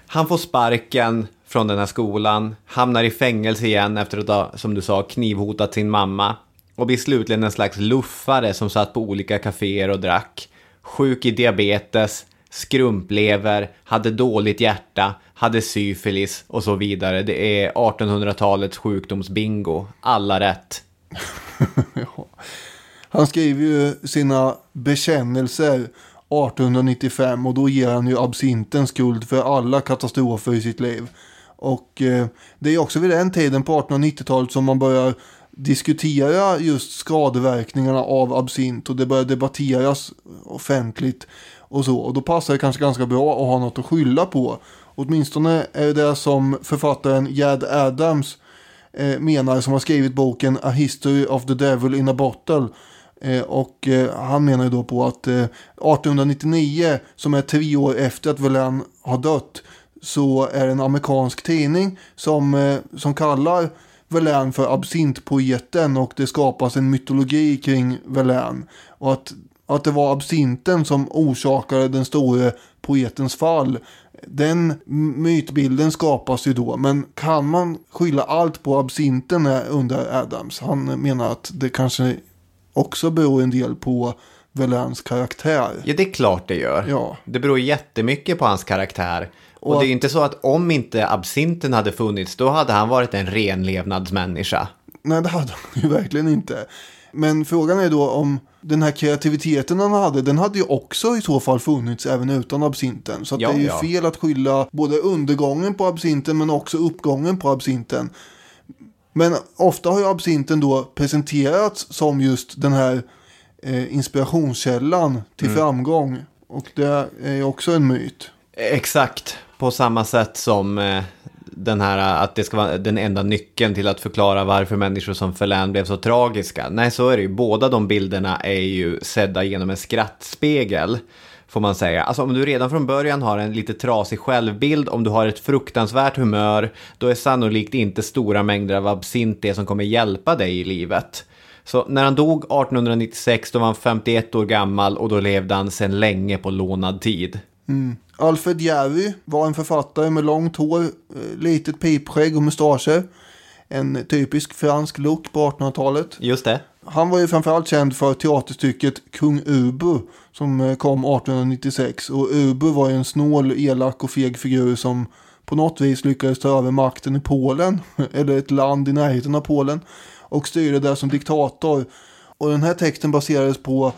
Han får sparken från den här skolan, hamnar i fängelse igen efter att ha, som du sa, knivhotat sin mamma. Och blir slutligen en slags luffare som satt på olika kaféer och drack. Sjuk i diabetes, skrumplever, hade dåligt hjärta, hade syfilis och så vidare. Det är 1800-talets sjukdomsbingo. Alla rätt. Han skriver ju sina bekännelser 1895 och då ger han ju absinten skuld för alla katastrofer i sitt liv. Och eh, det är också vid den tiden på 1890-talet som man börjar diskutera just skadeverkningarna av absint och det börjar debatteras offentligt och så. Och då passar det kanske ganska bra att ha något att skylla på. Åtminstone är det det som författaren Jad Adams eh, menar som har skrivit boken A History of the Devil in a Bottle. Eh, och eh, han menar ju då på att eh, 1899, som är tre år efter att Verlaine har dött, så är det en amerikansk tidning som, eh, som kallar Verlaine för absintpoeten och det skapas en mytologi kring Verlaine. Och att, att det var absinten som orsakade den store poetens fall. Den mytbilden skapas ju då, men kan man skylla allt på absinten eh, undrar Adams. Han menar att det kanske också beror en del på Verlaines karaktär. Ja, det är klart det gör. Ja. Det beror jättemycket på hans karaktär. Och, Och det är ju inte så att om inte absinten hade funnits, då hade han varit en renlevnadsmänniska. Nej, det hade han ju verkligen inte. Men frågan är då om den här kreativiteten han hade, den hade ju också i så fall funnits även utan absinten. Så Ja, det är ju ja. fel att skylla både undergången på absinten men också uppgången på absinten. Men ofta har ju absinten då presenterats som just den här eh, inspirationskällan till Mm. framgång. Och det är ju också en myt. Exakt, på samma sätt som eh, den här eh, att det ska vara den enda nyckeln till att förklara varför människor som Verlaine blev så tragiska. Nej, så är det ju. Båda de bilderna är ju sedda genom en skrattspegel. Får man säga. Alltså om du redan från början har en lite trasig självbild, om du har ett fruktansvärt humör, då är sannolikt inte stora mängder av absint det som kommer hjälpa dig i livet. Så när han dog 1896 då var han 51 år gammal och då levde han sedan länge på lånad tid. Alfred Jarry var en författare med långt hår, eh, litet pipskägg och mustascher. En typisk fransk look på 1800-talet. Just det. Han var ju framförallt känd för teaterstycket Kung Ubu som eh, kom 1896. Och Ubu var ju en snål, elak och feg figur som på något vis lyckades ta över makten i Polen, eller ett land i närheten av Polen, och styrde där som diktator. Och den här texten baserades på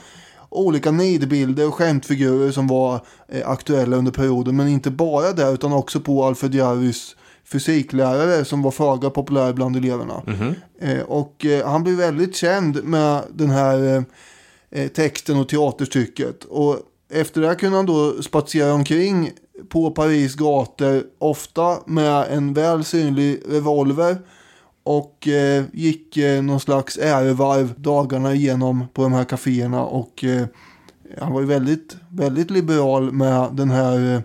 olika nidbilder och skämtfigurer som var eh, aktuella under perioden. Men inte bara det utan också på Alfred Jarrys fysiklärare som var föga populär bland eleverna. Eh, och eh, han blev väldigt känd med den här eh, eh, texten och teaterstycket. Och efter det kunde han då spatsera omkring på Paris gator, ofta med en väl synlig revolver. Och eh, gick eh, någon slags ärevarv dagarna igenom på de här kaféerna. Och eh, han var ju väldigt, väldigt liberal med den här eh,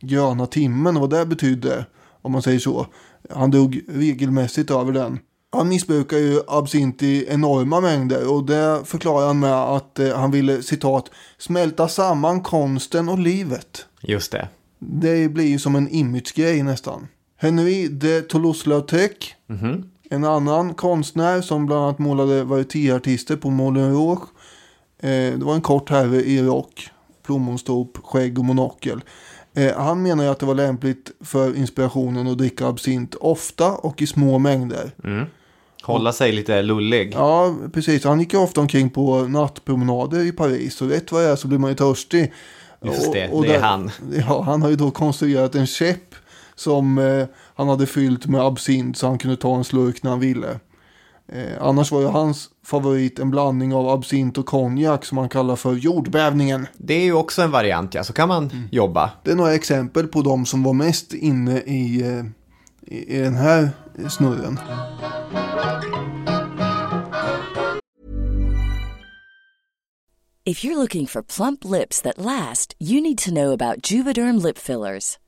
gröna timmen och vad det betydde. Om man säger så. Han dog regelmässigt över den. Han missbrukar ju absint i enorma mängder och det förklarar han med att eh, han ville citat smälta samman konsten och livet. Just det. Det blir ju som en imagegrej nästan. Henry de Toulouse-Lautrec. En annan konstnär som bland annat målade varietéartister på Moulin Rouge. Eh, det var en kort herre i rock, plommonstop, skägg och monokel. Eh, han menar att det var lämpligt för inspirationen att dricka absint ofta och i små mängder. Hålla sig lite lullig. Ja, precis. Han gick ju ofta omkring på nattpromenader i Paris. Och rätt vad det är så blir man ju törstig. Just det, Och- och det är där- han. Ja, han har ju då konstruerat en käpp som eh, han hade fyllt med absint så han kunde ta en slurk när han ville. Eh, annars var ju hans favorit en blandning av absint och konjak som han kallar för jordbävningen. Det är ju också en variant, ja. Så kan man Mm. jobba. Det är några exempel på de som var mest inne i, eh, i, i den här snurren. If you're looking for plump lips that last, you need to know about Juvederm lip fillers.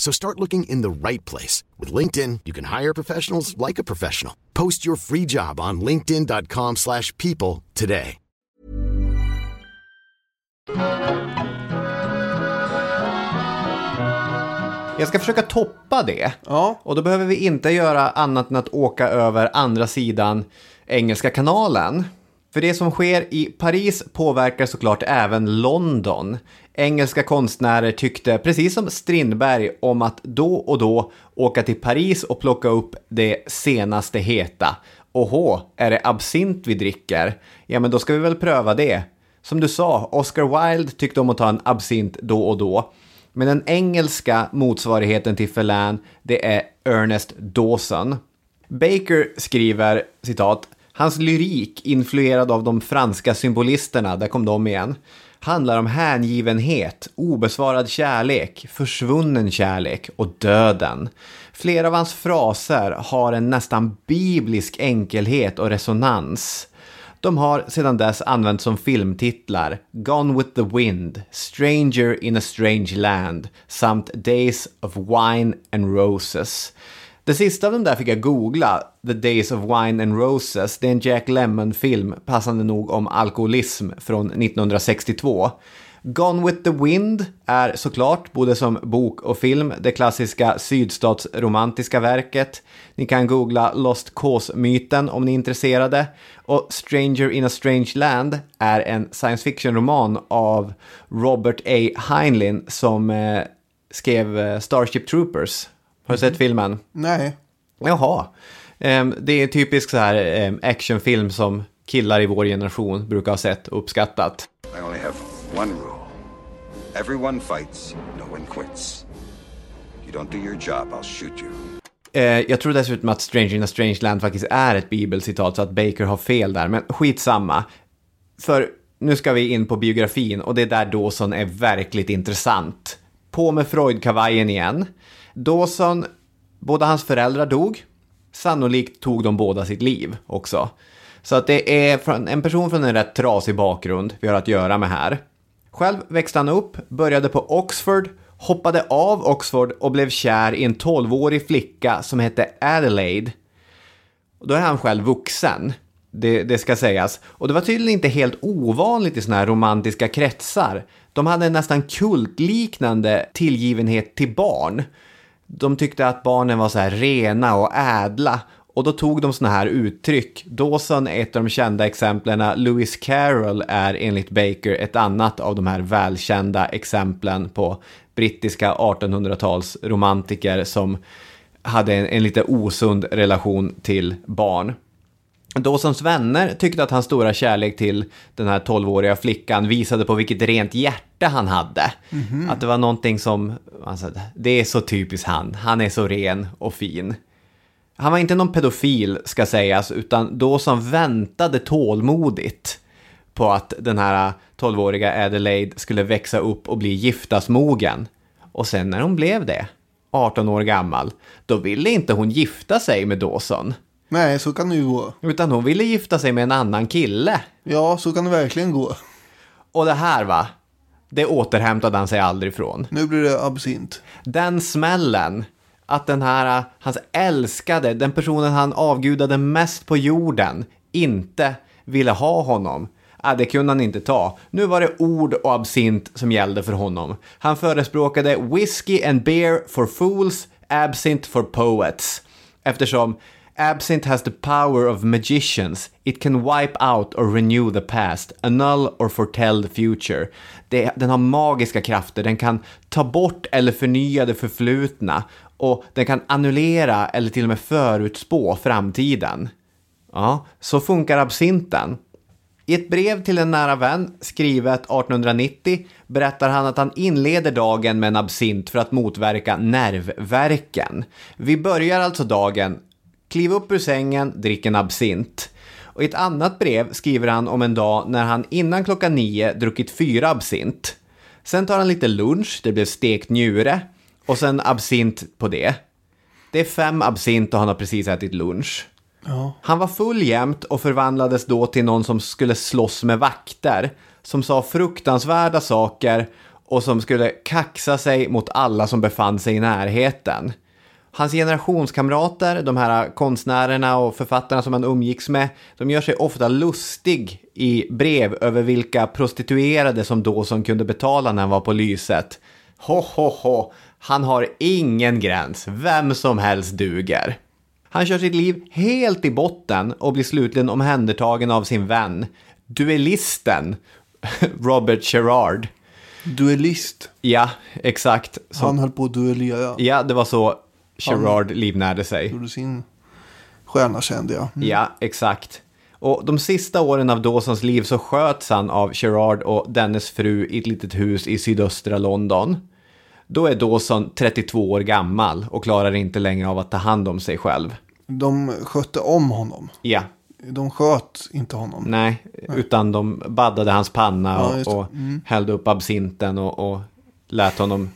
So start looking in the right place. With LinkedIn, you can hire professionals like a professional. Post your free job on linkedin.com/people slash people today. Jag ska försöka toppa det. Ja. Och då behöver vi inte göra annat än att åka över andra sidan Engelska kanalen. För det som sker i Paris påverkar såklart även London. Engelska konstnärer tyckte, precis som Strindberg, om att då och då åka till Paris och plocka upp det senaste heta. Åhå, är det absint vi dricker? Ja, men då ska vi väl pröva det. Som du sa, Oscar Wilde tyckte om att ta en absint då och då. Men den engelska motsvarigheten till Ferlin, det är Ernest Dawson. Baker skriver, citat, hans lyrik, influerad av de franska symbolisterna, där kom de igen, handlar om hängivenhet, obesvarad kärlek, försvunnen kärlek och döden. Flera av hans fraser har en nästan biblisk enkelhet och resonans. De har sedan dess använts som filmtitlar Gone with the Wind, Stranger in a Strange Land samt Days of Wine and Roses. Det sista av dem där fick jag googla, The Days of Wine and Roses. Det är en Jack Lemmon-film, passande nog om alkoholism från 1962. Gone with the Wind är såklart, både som bok och film, det klassiska sydstatsromantiska verket. Ni kan googla Lost Cause-myten om ni är intresserade. Och Stranger in a Strange Land är en science fiction-roman av Robert A. Heinlein som eh, skrev eh, Starship Troopers. Har du sett filmen? Nej. Jaha. Ehm, det är en typisk så här ehm, actionfilm som killar i vår generation brukar ha sett och uppskattat. I only have one rule. Everyone fights, no one quits. You don't do your job, I'll shoot you. Eh, jag tror dessutom att Stranger in a Strange Land faktiskt är ett bibelcitat, så att Baker har fel där. Men skitsamma. För nu ska vi in på biografin och det är där Dawson är verkligt intressant. På med Freud-kavajen igen. Dawson, båda hans föräldrar dog. Sannolikt tog de båda sitt liv också. Så att det är en person från en rätt trasig bakgrund vi har att göra med här. Själv växte han upp, började på Oxford, hoppade av Oxford och blev kär i en 12-årig flicka som hette Adelaide. Då är han själv vuxen. Det, det ska sägas. Och det var tydligen inte helt ovanligt i såna här romantiska kretsar. De hade en nästan kultliknande tillgivenhet till barn. De tyckte att barnen var så här rena och ädla. Och då tog de såna här uttryck. Dawson är ett av de kända exemplen. Lewis Carroll är enligt Baker ett annat av de här välkända exemplen på brittiska 1800-talsromantiker som hade en, en lite osund relation till barn. Dawsons vänner tyckte att hans stora kärlek till den här 12-åriga flickan visade på vilket rent hjärta han hade. Att det var någonting som, alltså, det är så typiskt han, han är så ren och fin. Han var inte någon pedofil ska sägas, utan Dawson väntade tålmodigt på att den här 12-åriga Adelaide skulle växa upp och bli giftasmogen. Och sen när hon blev det, 18 år gammal, då ville inte hon gifta sig med Dawson. Nej, så kan det ju gå. Utan hon ville gifta sig med en annan kille. Ja, så kan det verkligen gå. Och det här va, det återhämtade han sig aldrig från. Nu blir det absint. Den smällen, att den här, hans älskade, den personen han avgudade mest på jorden, inte ville ha honom. Äh, det kunde han inte ta. Nu var det ord och absint som gällde för honom. Han förespråkade whiskey and beer for fools, absint for poets. Eftersom Absinthe has the power of magicians. It can wipe out or renew the past, annul or foretell the future. Det, den har magiska krafter, den kan ta bort eller förnya det förflutna och den kan annullera eller till och med förutspå framtiden. Ja, så funkar absinten. I ett brev till en nära vän, skrivet 1890, berättar han att han inleder dagen med en absint för att motverka nervvärken. Vi börjar alltså dagen Kliv upp ur sängen, drick en absint. Och i ett annat brev skriver han om en dag när han innan klockan nio druckit fyra absint. Sen tar han lite lunch, det blev stekt njure. Och sen absint på det. Det är fem absint och han har precis ätit lunch. Han var full jämt och förvandlades då till någon som skulle slåss med vakter. Som sa fruktansvärda saker och som skulle kaxa sig mot alla som befann sig i närheten. Hans generationskamrater, de här konstnärerna och författarna som han umgicks med, de gör sig ofta lustig i brev över vilka prostituerade som Dawson kunde betala när han var på lyset. Ho, ho, ho, han har ingen gräns, vem som helst duger. Han kör sitt liv helt i botten och blir slutligen omhändertagen av sin vän, duellisten Robert Gerard. Duellist. Ja, exakt. Som, Han höll på att duellera. Ja, det var så Gerard livnärde sig. Gjorde sin stjärna kände jag. Mm. Ja, exakt. Och de sista åren av Dawsons liv så sköts han av Gerard och dennes fru i ett litet hus i sydöstra London. Då är Dawson 32 år gammal och klarar inte längre av att ta hand om sig själv. De skötte om honom. Ja, De sköt inte honom. nej, utan de baddade hans panna Ja, och, det. och hällde upp absinten och, och lät honom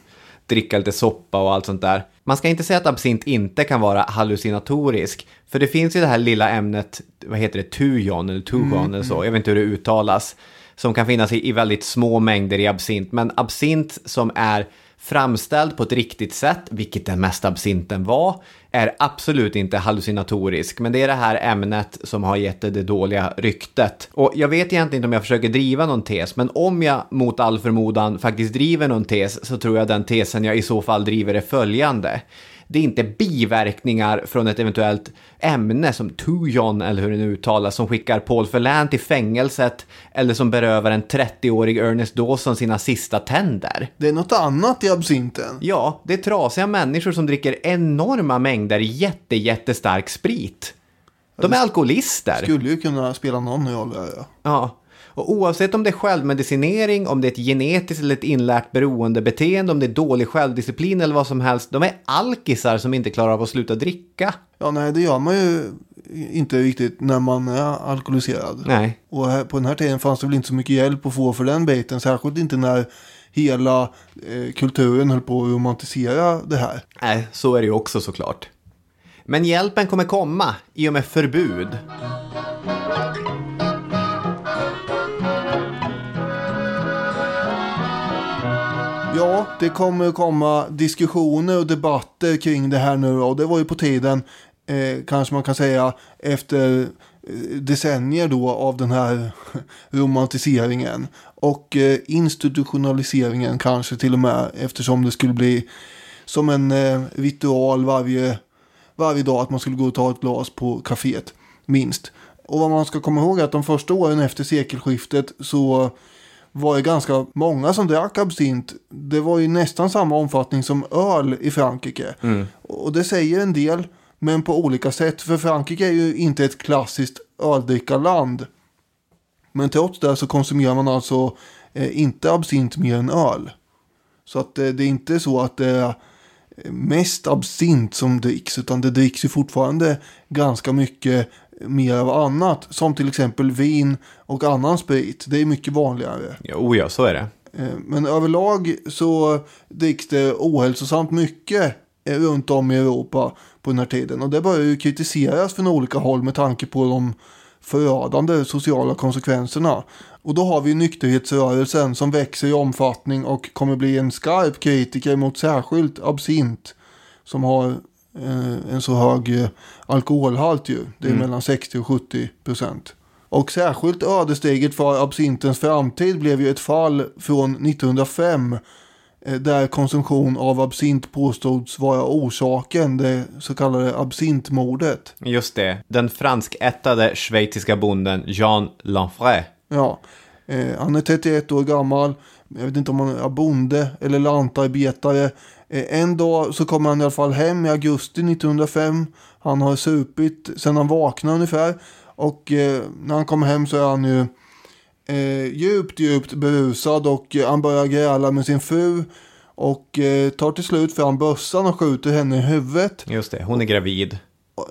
dricka lite soppa och allt sånt där. Man ska inte säga att absint inte kan vara hallucinatorisk, för det finns ju det här lilla ämnet, vad heter det, tujon eller tujon eller så, jag vet inte hur det uttalas, som kan finnas i, i väldigt små mängder i absint, men absint som är framställd på ett riktigt sätt, vilket den mesta absinten var, är absolut inte hallucinatorisk. Men det är det här ämnet som har gett det det dåliga ryktet. Och jag vet egentligen inte om jag försöker driva någon tes, men om jag mot all förmodan faktiskt driver någon tes så tror jag den tesen jag i så fall driver är följande. Det är inte biverkningar från ett eventuellt ämne som tujon eller hur det nu uttalas som skickar Paul Verlaine till fängelset eller som berövar en 30-årig Ernest Dawson sina sista tänder. Det är något annat i absinten. Ja, det är trasiga människor som dricker enorma mängder jätte, jättestark sprit. De är alkoholister. Skulle ju kunna spela någon roll. Ja. Och oavsett om det är självmedicinering, om det är ett genetiskt eller ett inlärt beroendebeteende, om det är dålig självdisciplin eller vad som helst, de är alkisar som inte klarar av att sluta dricka. Ja, nej, det gör man ju inte riktigt när man är alkoholiserad. Nej. Och här, på den här tiden fanns det väl inte så mycket hjälp att få för den biten. Särskilt inte när hela eh, kulturen höll på att romantisera det här. Nej, så är det ju också såklart. Men hjälpen kommer komma i och med förbud. Ja, det kommer att komma diskussioner och debatter kring det här nu. Och det var ju på tiden, eh, kanske man kan säga, efter eh, decennier då av den här romantiseringen. Och eh, institutionaliseringen kanske till och med, eftersom det skulle bli som en eh, ritual varje, varje dag att man skulle gå och ta ett glas på kaféet, minst. Och vad man ska komma ihåg är att de första åren efter sekelskiftet så var det ganska många som drack absint. Det var ju nästan samma omfattning som öl i Frankrike. Och det säger en del, men på olika sätt. För Frankrike är ju inte ett klassiskt öldrickarland. Men trots det så konsumerar man alltså eh, inte absint mer än öl. Så att eh, det är inte så att det är mest absint som dricks. Utan det dricks ju fortfarande ganska mycket mer av annat. Som till exempel vin och annan sprit. Det är mycket vanligare. Ja, oh ja, så är det. Eh, Men överlag så dricks det ohälsosamt mycket eh, runt om i Europa på den här tiden. Och det börjar ju kritiseras från olika håll med tanke på de förödande sociala konsekvenserna. Och då har vi nykterhetsrörelsen som växer i omfattning och kommer bli en skarp kritiker mot särskilt absint som har en så hög eh, alkoholhalt ju. Det är mellan 60 och 70 procent. Och särskilt ödesdigert för absintens framtid blev ju ett fall från 1905 eh, där konsumtion av absint påstods vara orsaken, det så kallade absintmordet. Just det. Den franskättade schweiziska bonden Jean Lanfray. Ja, eh, han är 31 år gammal. Jag vet inte om han är bonde eller lantarbetare. Eh, en dag så kommer han i alla fall hem i augusti 1905. Han har supit sen han vaknade ungefär. Och eh, när han kommer hem så är han ju eh, djupt, djupt berusad och han börjar gräla med sin fru. Och tar till slut fram bössan och skjuter henne i huvudet. Just det, hon är gravid.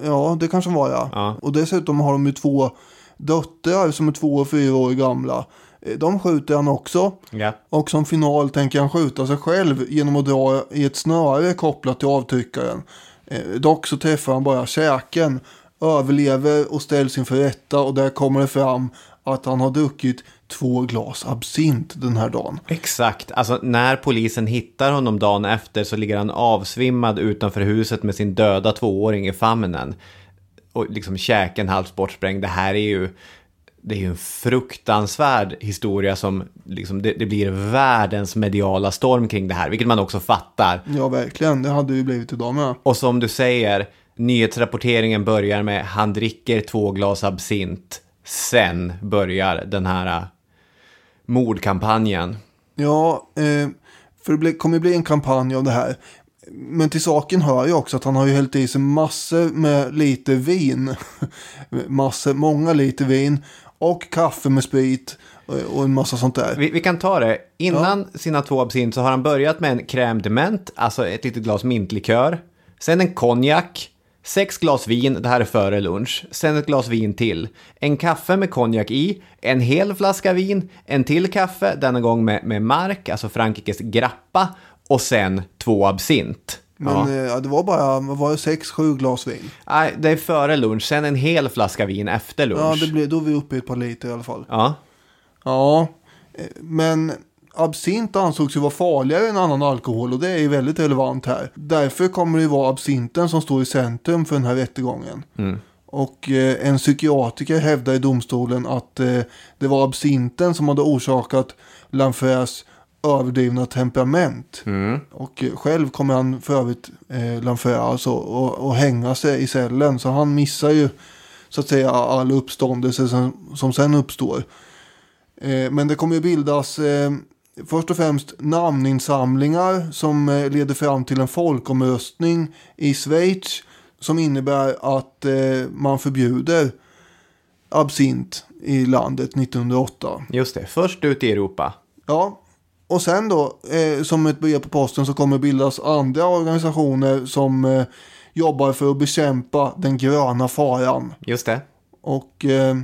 Ja, det kanske var ja. Ja. Och dessutom har de ju två döttrar som är två och fyra år gamla. Eh, De skjuter han också. Ja. Och som final tänker han skjuta sig själv genom att dra i ett snöre kopplat till avtryckaren. Eh, dock så träffar han bara käken, överlever och ställs inför rätta och där kommer det fram att han har druckit två glas absint den här dagen. Exakt, alltså när polisen hittar honom dagen efter så ligger han avsvimmad utanför huset med sin döda tvååring i famnen. Och liksom käken halvt bortsprängd. Det här är ju, det är ju en fruktansvärd historia som liksom, det, det blir världens mediala storm kring det här, vilket man också fattar. Ja, verkligen. Det hade ju blivit idag med. Och som du säger, nyhetsrapporteringen börjar med han dricker två glas absint. Sen börjar den här äh, mordkampanjen. Ja, eh, för det kommer bli en kampanj av det här. Men till saken hör ju också att han har ju hällt i sig massor med lite vin. massor, många liter vin. Och kaffe med sprit. Och, en massa sånt där. Vi, vi kan ta det. Innan sina två absint så har han börjat med en crème de menthe, alltså ett litet glas mintlikör. Sen en konjak. Sex glas vin, det här är före lunch. Sen ett glas vin till. En kaffe med konjak i. En hel flaska vin. En till kaffe, denna gång med, med mark, alltså Frankrikes grappa. Och sen två absint. Men ja. eh, det var bara vad var det, sex, sju glas vin. Nej, det är före lunch, sen en hel flaska vin efter lunch. Ja, det blev, då är vi uppe i ett par liter i alla fall. Ja. Ja, eh, men absint ansågs ju vara farligare än annan alkohol och det är ju väldigt relevant här. Därför kommer det ju vara absinten som står i centrum för den här rättegången. Och eh, en psykiatriker hävdar i domstolen att eh, det var absinten som hade orsakat Lanfers överdrivna temperament. Och eh, själv kommer han för övrigt, eh, Lanfer, alltså och, och hänga sig i cellen. Så han missar ju så att säga all uppståndelse som, som sen uppstår. Eh, men det kommer ju bildas eh, först och främst namninsamlingar som eh, leder fram till en folkomröstning i Schweiz som innebär att eh, man förbjuder absint i landet 1908. Just det, först ut i Europa. Ja, och sen då, eh, som ett brev på posten så kommer bildas andra organisationer som eh, jobbar för att bekämpa den gröna faran. Just det. Och eh,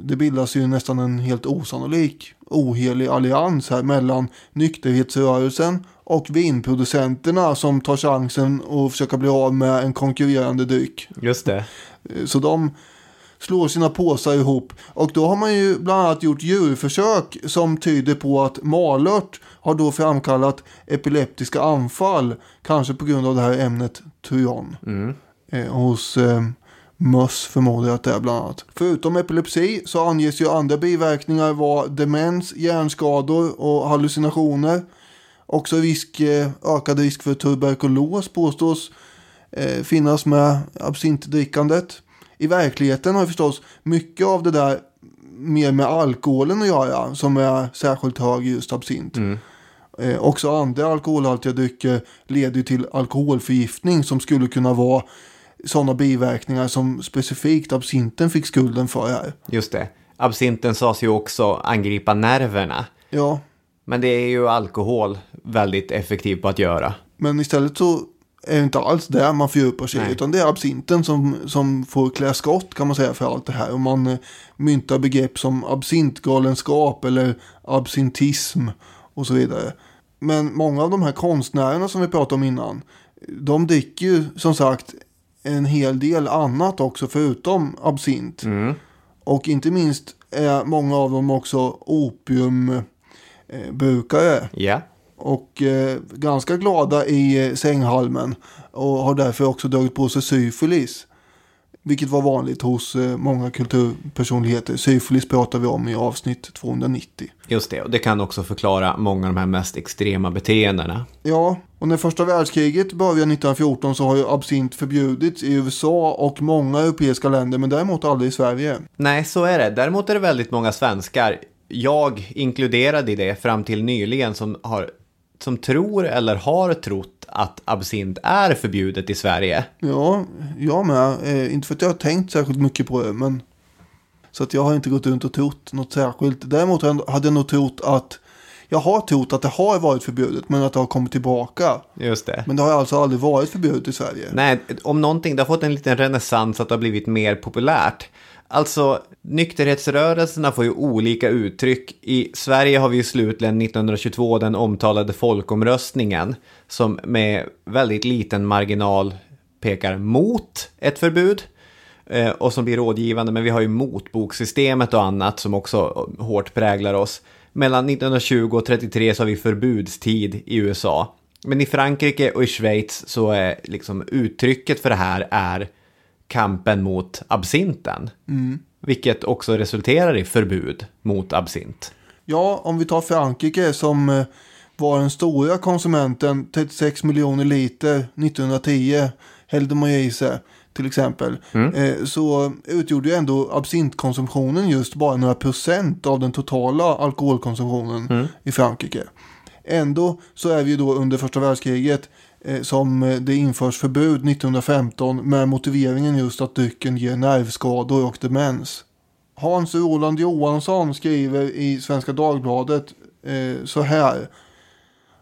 det bildas ju nästan en helt osannolik ohelig allians här mellan nykterhetsrörelsen och vinproducenterna som tar chansen att försöka bli av med en konkurrerande dryck. Just det. Eh, Så de slår sina påsar ihop. Och då har man ju bland annat gjort djurförsök som tyder på att malört har då framkallat epileptiska anfall. Kanske på grund av det här ämnet turon. Eh, hos eh, möss förmodar jag att det är bland annat. Förutom epilepsi så anges ju andra biverkningar vara demens, hjärnskador och hallucinationer. Också risk, eh, ökad risk för tuberkulos påstås eh, finnas med absintdrickandet. I verkligheten har förstås mycket av det där mer med alkoholen att göra som är särskilt hög i just absint. Eh, också andra alkoholhaltiga drycker leder ju till alkoholförgiftning som skulle kunna vara sådana biverkningar som specifikt absinten fick skulden för här. Just det. Absinten sades ju också angripa nerverna. Ja, Men det är ju alkohol väldigt effektiv på att göra. men istället så är inte alls där man fördjupar sig Nej. utan det är absinten som, som får klä skott kan man säga för allt det här. Och man eh, myntar begrepp som absintgalenskap eller absintism och så vidare. Men många av de här konstnärerna som vi pratade om innan, de dricker ju som sagt en hel del annat också förutom absint. Och inte minst är många av dem också opiumbrukare. Ja. Och eh, ganska glada i eh, sänghalmen. Och har därför också dragit på sig syfilis. Vilket var vanligt hos eh, många kulturpersonligheter. Syfilis pratar vi om i avsnitt 290. Just det, och det kan också förklara många av de här mest extrema beteendena. Ja, och när första världskriget började 1914 så har ju absint förbjudits i USA och många europeiska länder. Men däremot aldrig i Sverige. Nej, så är det. Däremot är det väldigt många svenskar, jag inkluderad i det fram till nyligen, som, har, som tror eller har trott att absint är förbjudet i Sverige. Ja, jag med. Eh, inte för att jag har tänkt särskilt mycket på det, men så att jag har inte gått runt och trott något särskilt. Däremot hade jag nog trott att jag har trott att det har varit förbjudet, men att det har kommit tillbaka. Just det. Men det har alltså aldrig varit förbjudet i Sverige. Nej, om någonting, det har fått en liten renässans att det har blivit mer populärt. Alltså, nykterhetsrörelserna får ju olika uttryck. I Sverige har vi ju slutligen 1922 den omtalade folkomröstningen som med väldigt liten marginal pekar mot ett förbud eh, och som blir rådgivande. Men vi har ju motboksystemet och annat som också hårt präglar oss. Mellan 1920 och 33 så har vi förbudstid i USA. Men i Frankrike och i Schweiz så är liksom uttrycket för det här är kampen mot absinten. Mm. Vilket också resulterar i förbud mot absint. Ja, om vi tar Frankrike som eh, var den stora konsumenten, 36 miljoner liter 1910, hällde man i sig till exempel. Eh, så utgjorde ju ändå absintkonsumtionen just bara några procent av den totala alkoholkonsumtionen i Frankrike. Ändå så är vi ju då under första världskriget Eh, som eh, det införs förbud 1915 med motiveringen just att drycken ger nervskador och demens. Hans Roland Johansson skriver i Svenska Dagbladet eh, så här.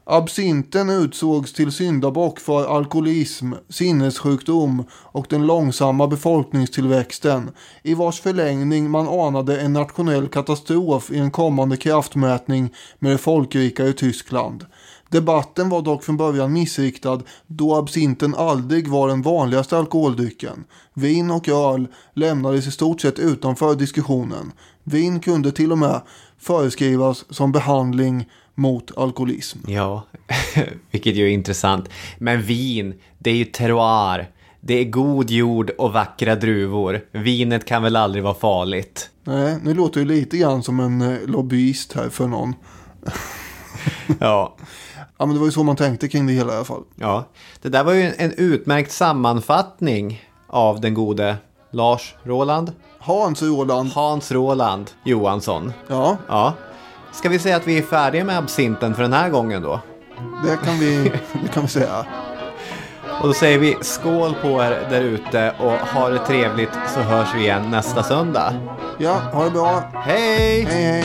Absinten utsågs till syndabock för alkoholism, sinnessjukdom och den långsamma befolkningstillväxten, i vars förlängning man anade en nationell katastrof i en kommande kraftmätning med det folkrikare Tyskland. Debatten var dock från början missriktad då absinten aldrig var den vanligaste alkoholdrycken. Vin och öl lämnades i stort sett utanför diskussionen. Vin kunde till och med föreskrivas som behandling mot alkoholism. Ja, vilket ju är intressant. Men vin, det är ju terroir. Det är god jord och vackra druvor. Vinet kan väl aldrig vara farligt. Nej, nu låter det lite grann som en eh, lobbyist här för någon. Ja, Ja, men det var ju så man tänkte kring det hela i alla fall. ja. Det där var ju en, en utmärkt sammanfattning av den gode Lars Roland. Hans Roland. Hans Roland Johansson. Ja, Ja. Ska vi säga att vi är färdiga med absinten för den här gången då? det kan vi, det kan vi säga. Och då säger vi skål på er där ute och ha det trevligt så hörs vi igen nästa söndag. Ja, ha det bra. Hej! Hej, hej.